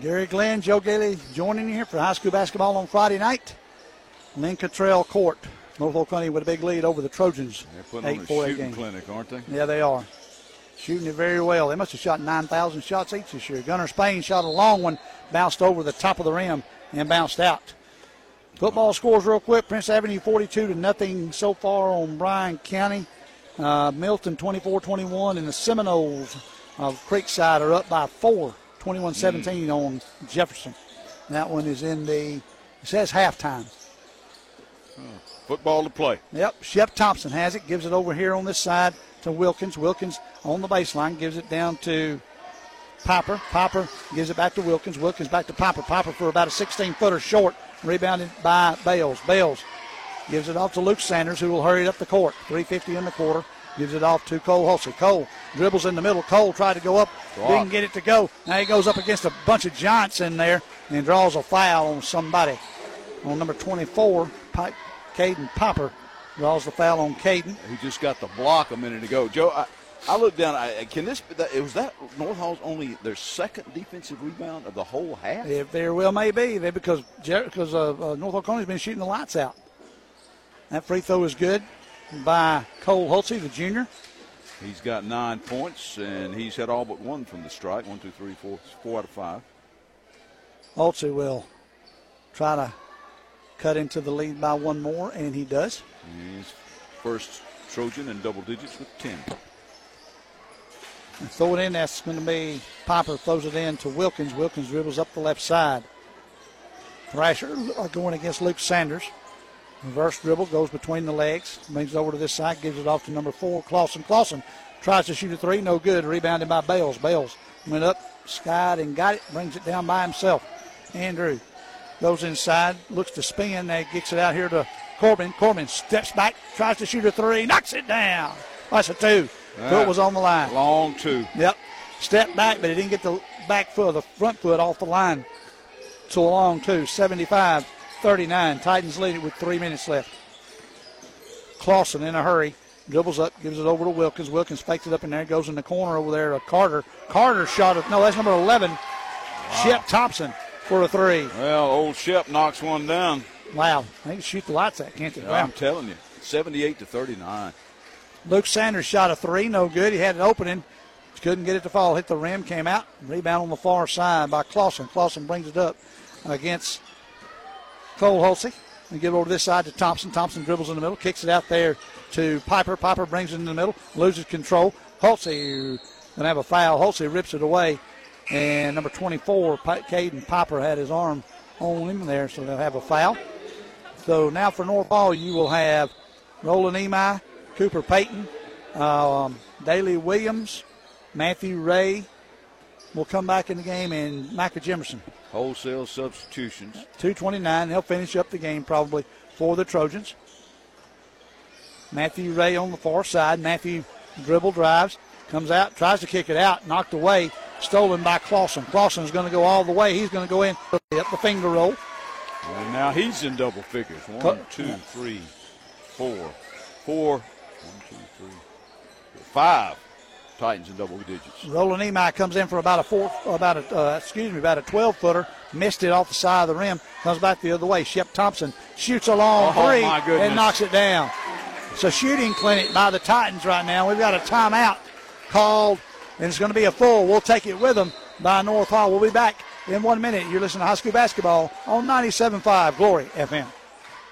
Gary Glenn, Joe Gailey joining you here for high school basketball on Friday night. Lynn Cottrell Court. North Oconee with a big lead over the Trojans. They're putting on a 8-4 shooting game. clinic, aren't they? Yeah, they are. Shooting it very well. They must have shot 9,000 shots each this year. Gunner Spain shot a long one, bounced over the top of the rim, and bounced out. Football scores real quick. Prince Avenue 42 to nothing so far on Bryan County. Uh, Milton 24-21, and the Seminoles of Creekside are up by four, 21-17 on Jefferson. That one is in the, it says halftime. Football to play. Yep, Shep Thompson has it, gives it over here on this side to Wilkins. Wilkins on the baseline gives it down to Piper. Piper gives it back to Wilkins. Wilkins back to Piper. Piper for about a 16 footer short, rebounded by Bales. Bales gives it off to Luke Sanders, who will hurry it up the court. 350 in the quarter. Gives it off to Cole Hulsey. Cole dribbles in the middle. Cole tried to go up, didn't get it to go. Now he goes up against a bunch of giants in there and draws a foul on somebody. On number 24, Pi- Caden Piper draws the foul on Caden. He just got the block a minute ago. Joe, I, I looked down. I, can this? That, was that North Hall's only their second defensive rebound of the whole half? It very well may be because because uh, uh, North Oconee's been shooting the lights out. That free throw is good by Cole Hulsey, the junior. He's got nine points, and he's had all but one from the strike. One, two, three, four, four out of five. Hulsey will try to cut into the lead by one more, and he does. He's first Trojan in double digits with ten. And throw it in. That's going to be Piper throws it in to Wilkins. Wilkins dribbles up the left side. Thrasher uh, going against Luke Sanders. Reverse dribble goes between the legs, brings it over to this side, gives it off to number four, Clausen. Clausen tries to shoot a three, no good. Rebounded by Bales. Bales went up, skied, and got it. Brings it down by himself. Andrew goes inside, looks to spin, and gets it out here to Corbin. Corbin steps back, tries to shoot a three, knocks it down. That's a two. Foot was on the line. Long two. Yep. Step back, but he didn't get the back foot, the front foot off the line. So a long two. 75 39. Titans lead it with three minutes left. Clausen in a hurry. Dribbles up, gives it over to Wilkins. Wilkins fakes it up in there, goes in the corner over there to Carter. Carter shot it. No, that's number 11. Wow. Shep Thompson for a three. Well, old Shep knocks one down. Wow. They can shoot the lights out, can't they? Yeah, I'm telling you. 78 to 39. Luke Sanders shot a three, no good. He had an opening. Couldn't get it to fall. Hit the rim, came out. Rebound on the far side by Clausen. Clausen brings it up against Cole Hulsey. We get over to this side to Thompson. Thompson dribbles in the middle, kicks it out there to Piper. Piper brings it in the middle, loses control. Hulsey gonna have a foul. Hulsey rips it away, and number 24, Caden Piper had his arm on him there, so they'll have a foul. So now for North Hall, you will have Roland Emi, Cooper Payton, um, Daly Williams, Matthew Ray will come back in the game, and Micah Jimerson. Wholesale substitutions. 229. They'll finish up the game probably for the Trojans. Matthew Ray on the far side. Matthew dribble drives, comes out, tries to kick it out, knocked away, stolen by Clausen. Is going to go all the way. He's going to go in up the finger roll. And now he's in double figures. One, two, three, four, four, one, two, three, four, five. Titans in double digits. Roland Emi comes in for about a four, about a uh, excuse me, about a 12 footer. Missed it off the side of the rim. Comes back the other way. Shep Thompson shoots a long oh, three and knocks it down. It's a shooting clinic by the Titans right now. We've got a timeout called, and it's going to be a full. We'll take it with them by North Hall. We'll be back in one minute. You're listening to high school basketball on 97.5 Glory FM.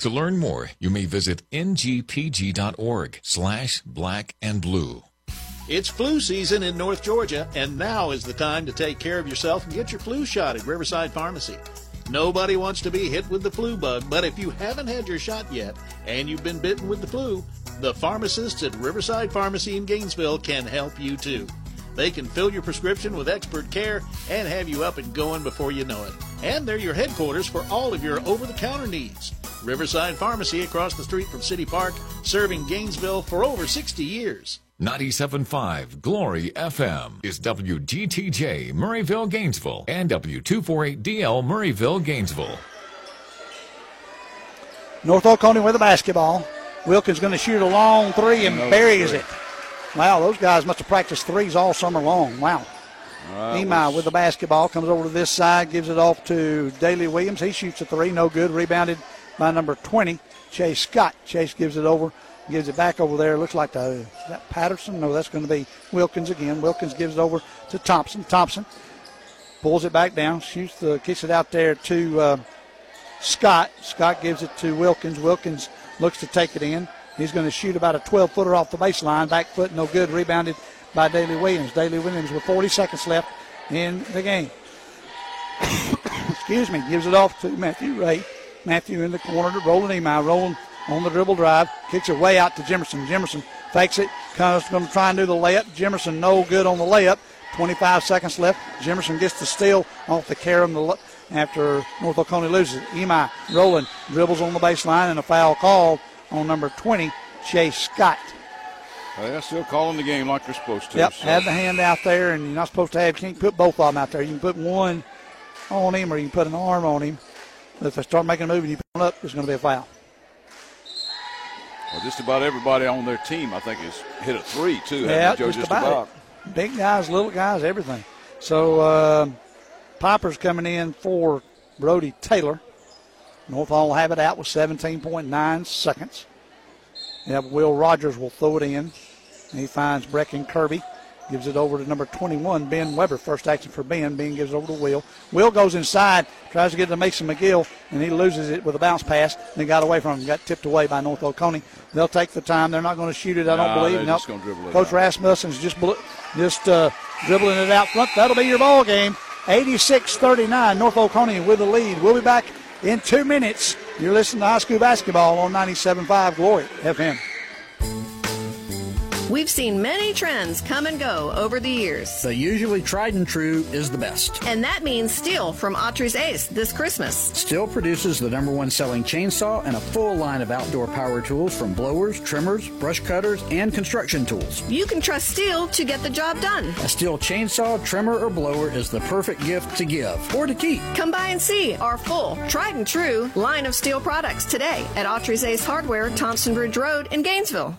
To learn more, you may visit ngpg.org slash black and blue. It's flu season in North Georgia, and now is the time to take care of yourself and get your flu shot at Riverside Pharmacy. Nobody wants to be hit with the flu bug, but if you haven't had your shot yet and you've been bitten with the flu, the pharmacists at Riverside Pharmacy in Gainesville can help you too. They can fill your prescription with expert care and have you up and going before you know it. And they're your headquarters for all of your over the counter needs. Riverside Pharmacy across the street from City Park, serving Gainesville for over 60 years. 97.5 Glory FM is WGTJ Murrayville, Gainesville, and W248DL Murrayville, Gainesville. North Oconee with the basketball. Wilkins going to shoot a long three and buries it. Wow, those guys must have practiced threes all summer long. Wow. Right, Emi with the basketball comes over to this side, gives it off to Daly Williams. He shoots a three, no good. Rebounded by number 20, Chase Scott. Chase gives it over, gives it back over there. Looks like the, that Patterson? No, that's going to be Wilkins again. Wilkins gives it over to Thompson. Thompson pulls it back down, shoots the, kicks it out there to uh, Scott. Scott gives it to Wilkins. Wilkins looks to take it in. He's going to shoot about a 12 footer off the baseline. Back foot, no good. Rebounded by Daly Williams. Daly Williams with 40 seconds left in the game. Excuse me. Gives it off to Matthew Ray. Matthew in the corner to Roland Emi. Rolling on the dribble drive. Kicks it way out to Jimerson. Jimerson fakes it. Comes going to try and do the layup. Jimerson no good on the layup. 25 seconds left. Jimerson gets the steal off the carom the after North Oconee loses. Emi rolling dribbles on the baseline and a foul called on number 20, Chase Scott. Well, they're still calling the game like they're supposed to. Yep, so. have the hand out there, and you're not supposed to have. You can't put both of them out there. You can put one on him, or you can put an arm on him. If they start making a move and you pull up, it's going to be a foul. Well, just about everybody on their team, I think, has hit a three too. Yeah, Joe? just, just about. about. Big guys, little guys, everything. So uh, Piper's coming in for Brody Taylor. North Hall will have it out with 17.9 seconds. Yeah, Will Rogers will throw it in. He finds Brecken Kirby. Gives it over to number 21, Ben Weber. First action for Ben. Ben gives it over to Will. Will goes inside, tries to get it to Mason McGill, and he loses it with a bounce pass. And got away from him. Got tipped away by North Oconee. They'll take the time. They're not going to shoot it, I don't Nah, believe. Nope. just gonna dribble it Coach out. Rasmussen's just just uh, dribbling it out front. That'll be your ball game. 86-39. North Oconee with the lead. We'll be back in two minutes. You're listening to high school basketball on 97.5 Glory FM. We've seen many trends come and go over the years. The usually tried and true is the best. And that means Stihl from Autry's Ace this Christmas. Stihl produces the number one selling chainsaw and a full line of outdoor power tools from blowers, trimmers, brush cutters, and construction tools. You can trust Stihl to get the job done. A Stihl chainsaw, trimmer, or blower is the perfect gift to give or to keep. Come by and see our full, tried and true line of Stihl products today at Autry's Ace Hardware, Thompson Bridge Road in Gainesville.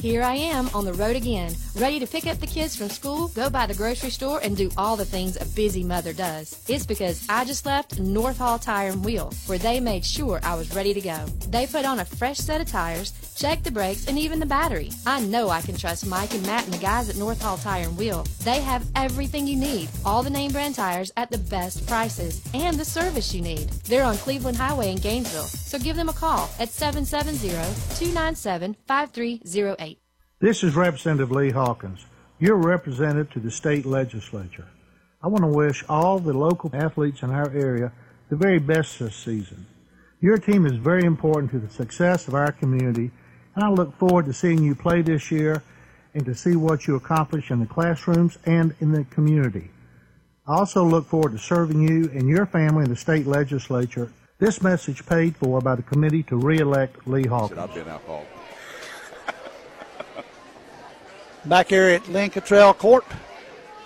Here I am on the road again, ready to pick up the kids from school, go by the grocery store, and do all the things a busy mother does. It's because I just left North Hall Tire and Wheel, where they made sure I was ready to go. They put on a fresh set of tires, checked the brakes, and even the battery. I know I can trust Mike and Matt and the guys at North Hall Tire and Wheel. They have everything you need, all the name brand tires at the best prices, and the service you need. They're on Cleveland Highway in Gainesville, so give them a call at 770-297-5308. This is Representative Lee Hawkins, your representative to the state legislature. I want to wish all the local athletes in our area the very best this season. Your team is very important to the success of our community, and I look forward to seeing you play this year and to see what you accomplish in the classrooms and in the community. I also look forward to serving you and your family in the state legislature. This message paid for by the committee to re-elect Lee Hawkins. I've been alcohol. Back here at Lynn Cottrell Court,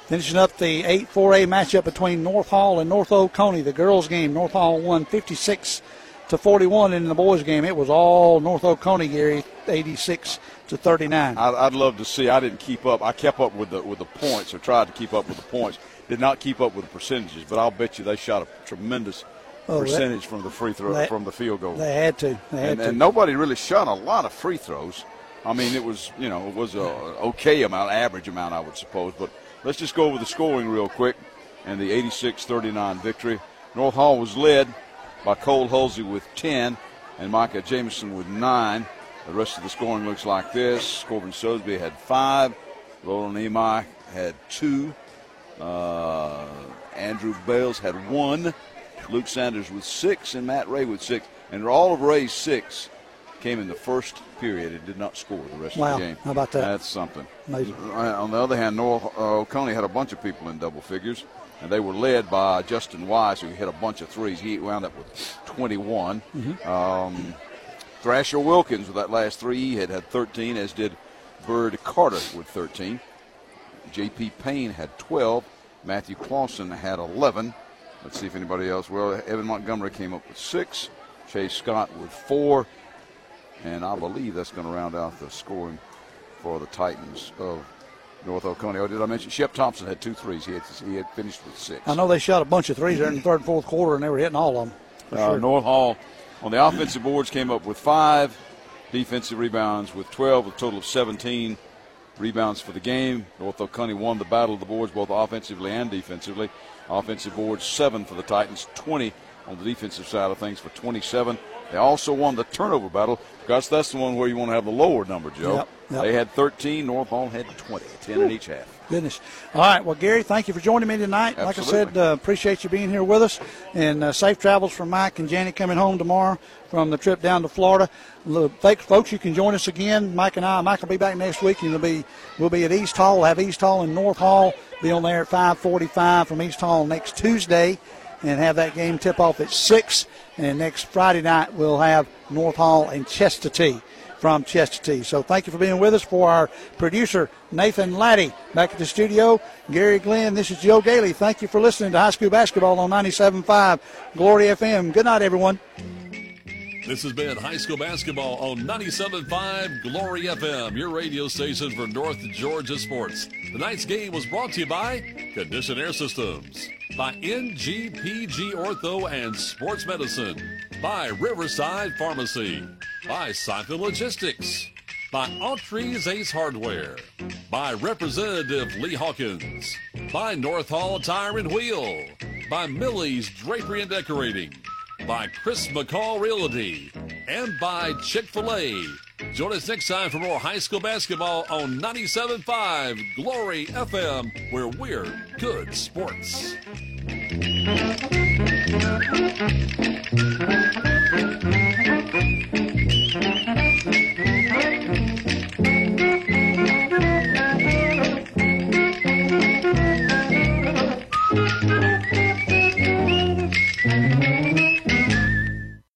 finishing up the 8 4A matchup between North Hall and North Oconee. The girls' game, North Hall won 56 to 41. And in the boys' game, it was all North Oconee, Gary, 86 to 39. I'd, I'd love to see. I didn't keep up. I kept up with the with the points, or tried to keep up with the points. Did not keep up with the percentages, but I'll bet you they shot a tremendous Oh, that- percentage from the free throw, that- from the field goal. They had to. They had and, to. and nobody really shot a lot of free throws. I mean, it was you know it was a okay amount, average amount, I would suppose. But let's just go over the scoring real quick, and the 86-39 victory. North Hall was led by Cole Hulsey with 10, and Micah Jimerson with nine. The rest of the scoring looks like this: Corbin Sosby had five, Roland Emi had two, uh, Andrew Bales had one, Luke Sanders with six, and Matt Ray with six. And all of Ray's six came in the first period and did not score the rest Wow. of the game. How about that? That's something. Amazing. On the other hand, North uh, had a bunch of people in double figures, and they were led by Justin Wise, who hit a bunch of threes. He wound up with 21. Mhm. Um, Thrasher Wilkins with that last three, he had had 13, as did Bird Carter with 13. J.P. Payne had 12. Matthew Clausen had 11. Let's see if anybody else. Well, Evan Montgomery came up with six. Chase Scott with four. And I believe that's going to round out the scoring for the Titans of North Oconee. Oh, did I mention Shep Thompson had two threes? He had, he had finished with six. I know they shot a bunch of threes there in the third and fourth quarter, and they were hitting all of them. Uh, sure. North Hall on the offensive boards came up with five. Defensive rebounds with 12, a total of 17 rebounds for the game. North Oconee won the battle of the boards both offensively and defensively. Offensive boards, seven for the Titans, 20 on the defensive side of things for 27. They also won the turnover battle. Gus, that's the one where you want to have the lower number, Joe. Yep, yep. They had 13. North Hall had 20, 10 in each half. Goodness. All right. Well, Gary, thank you for joining me tonight. Like I said, uh, appreciate you being here with us. And uh, safe travels for Mike and Janet coming home tomorrow from the trip down to Florida. Look, thanks, folks. You can join us again. Mike and I. Mike will be back next week. And it'll be we'll be at East Hall. We'll have East Hall and North Hall. Be on there at 5:45 from East Hall next Tuesday, and have that game tip off at six. And next Friday night we'll have North Hall and Chestatee. from Chestatee. So thank you for being with us. For our producer, Nathan Laddie, back at the studio, Gary Glenn, this is Joe Gailey. Thank you for listening to high school basketball on 97.5 Glory FM. Good night, everyone. This has been high school basketball on 97.5 Glory FM, your radio station for North Georgia sports. Tonight's game was brought to you by Condition Air Systems, by NGPG Ortho and Sports Medicine, by Riverside Pharmacy, by Siphon Logistics, by Autry's Ace Hardware, by Representative Lee Hawkins, by North Hall Tire and Wheel, by Millie's Drapery and Decorating, by Chris McCall Realty, and by Chick fil A. Join us next time for more high school basketball on 97.5 Glory FM, where we're good sports.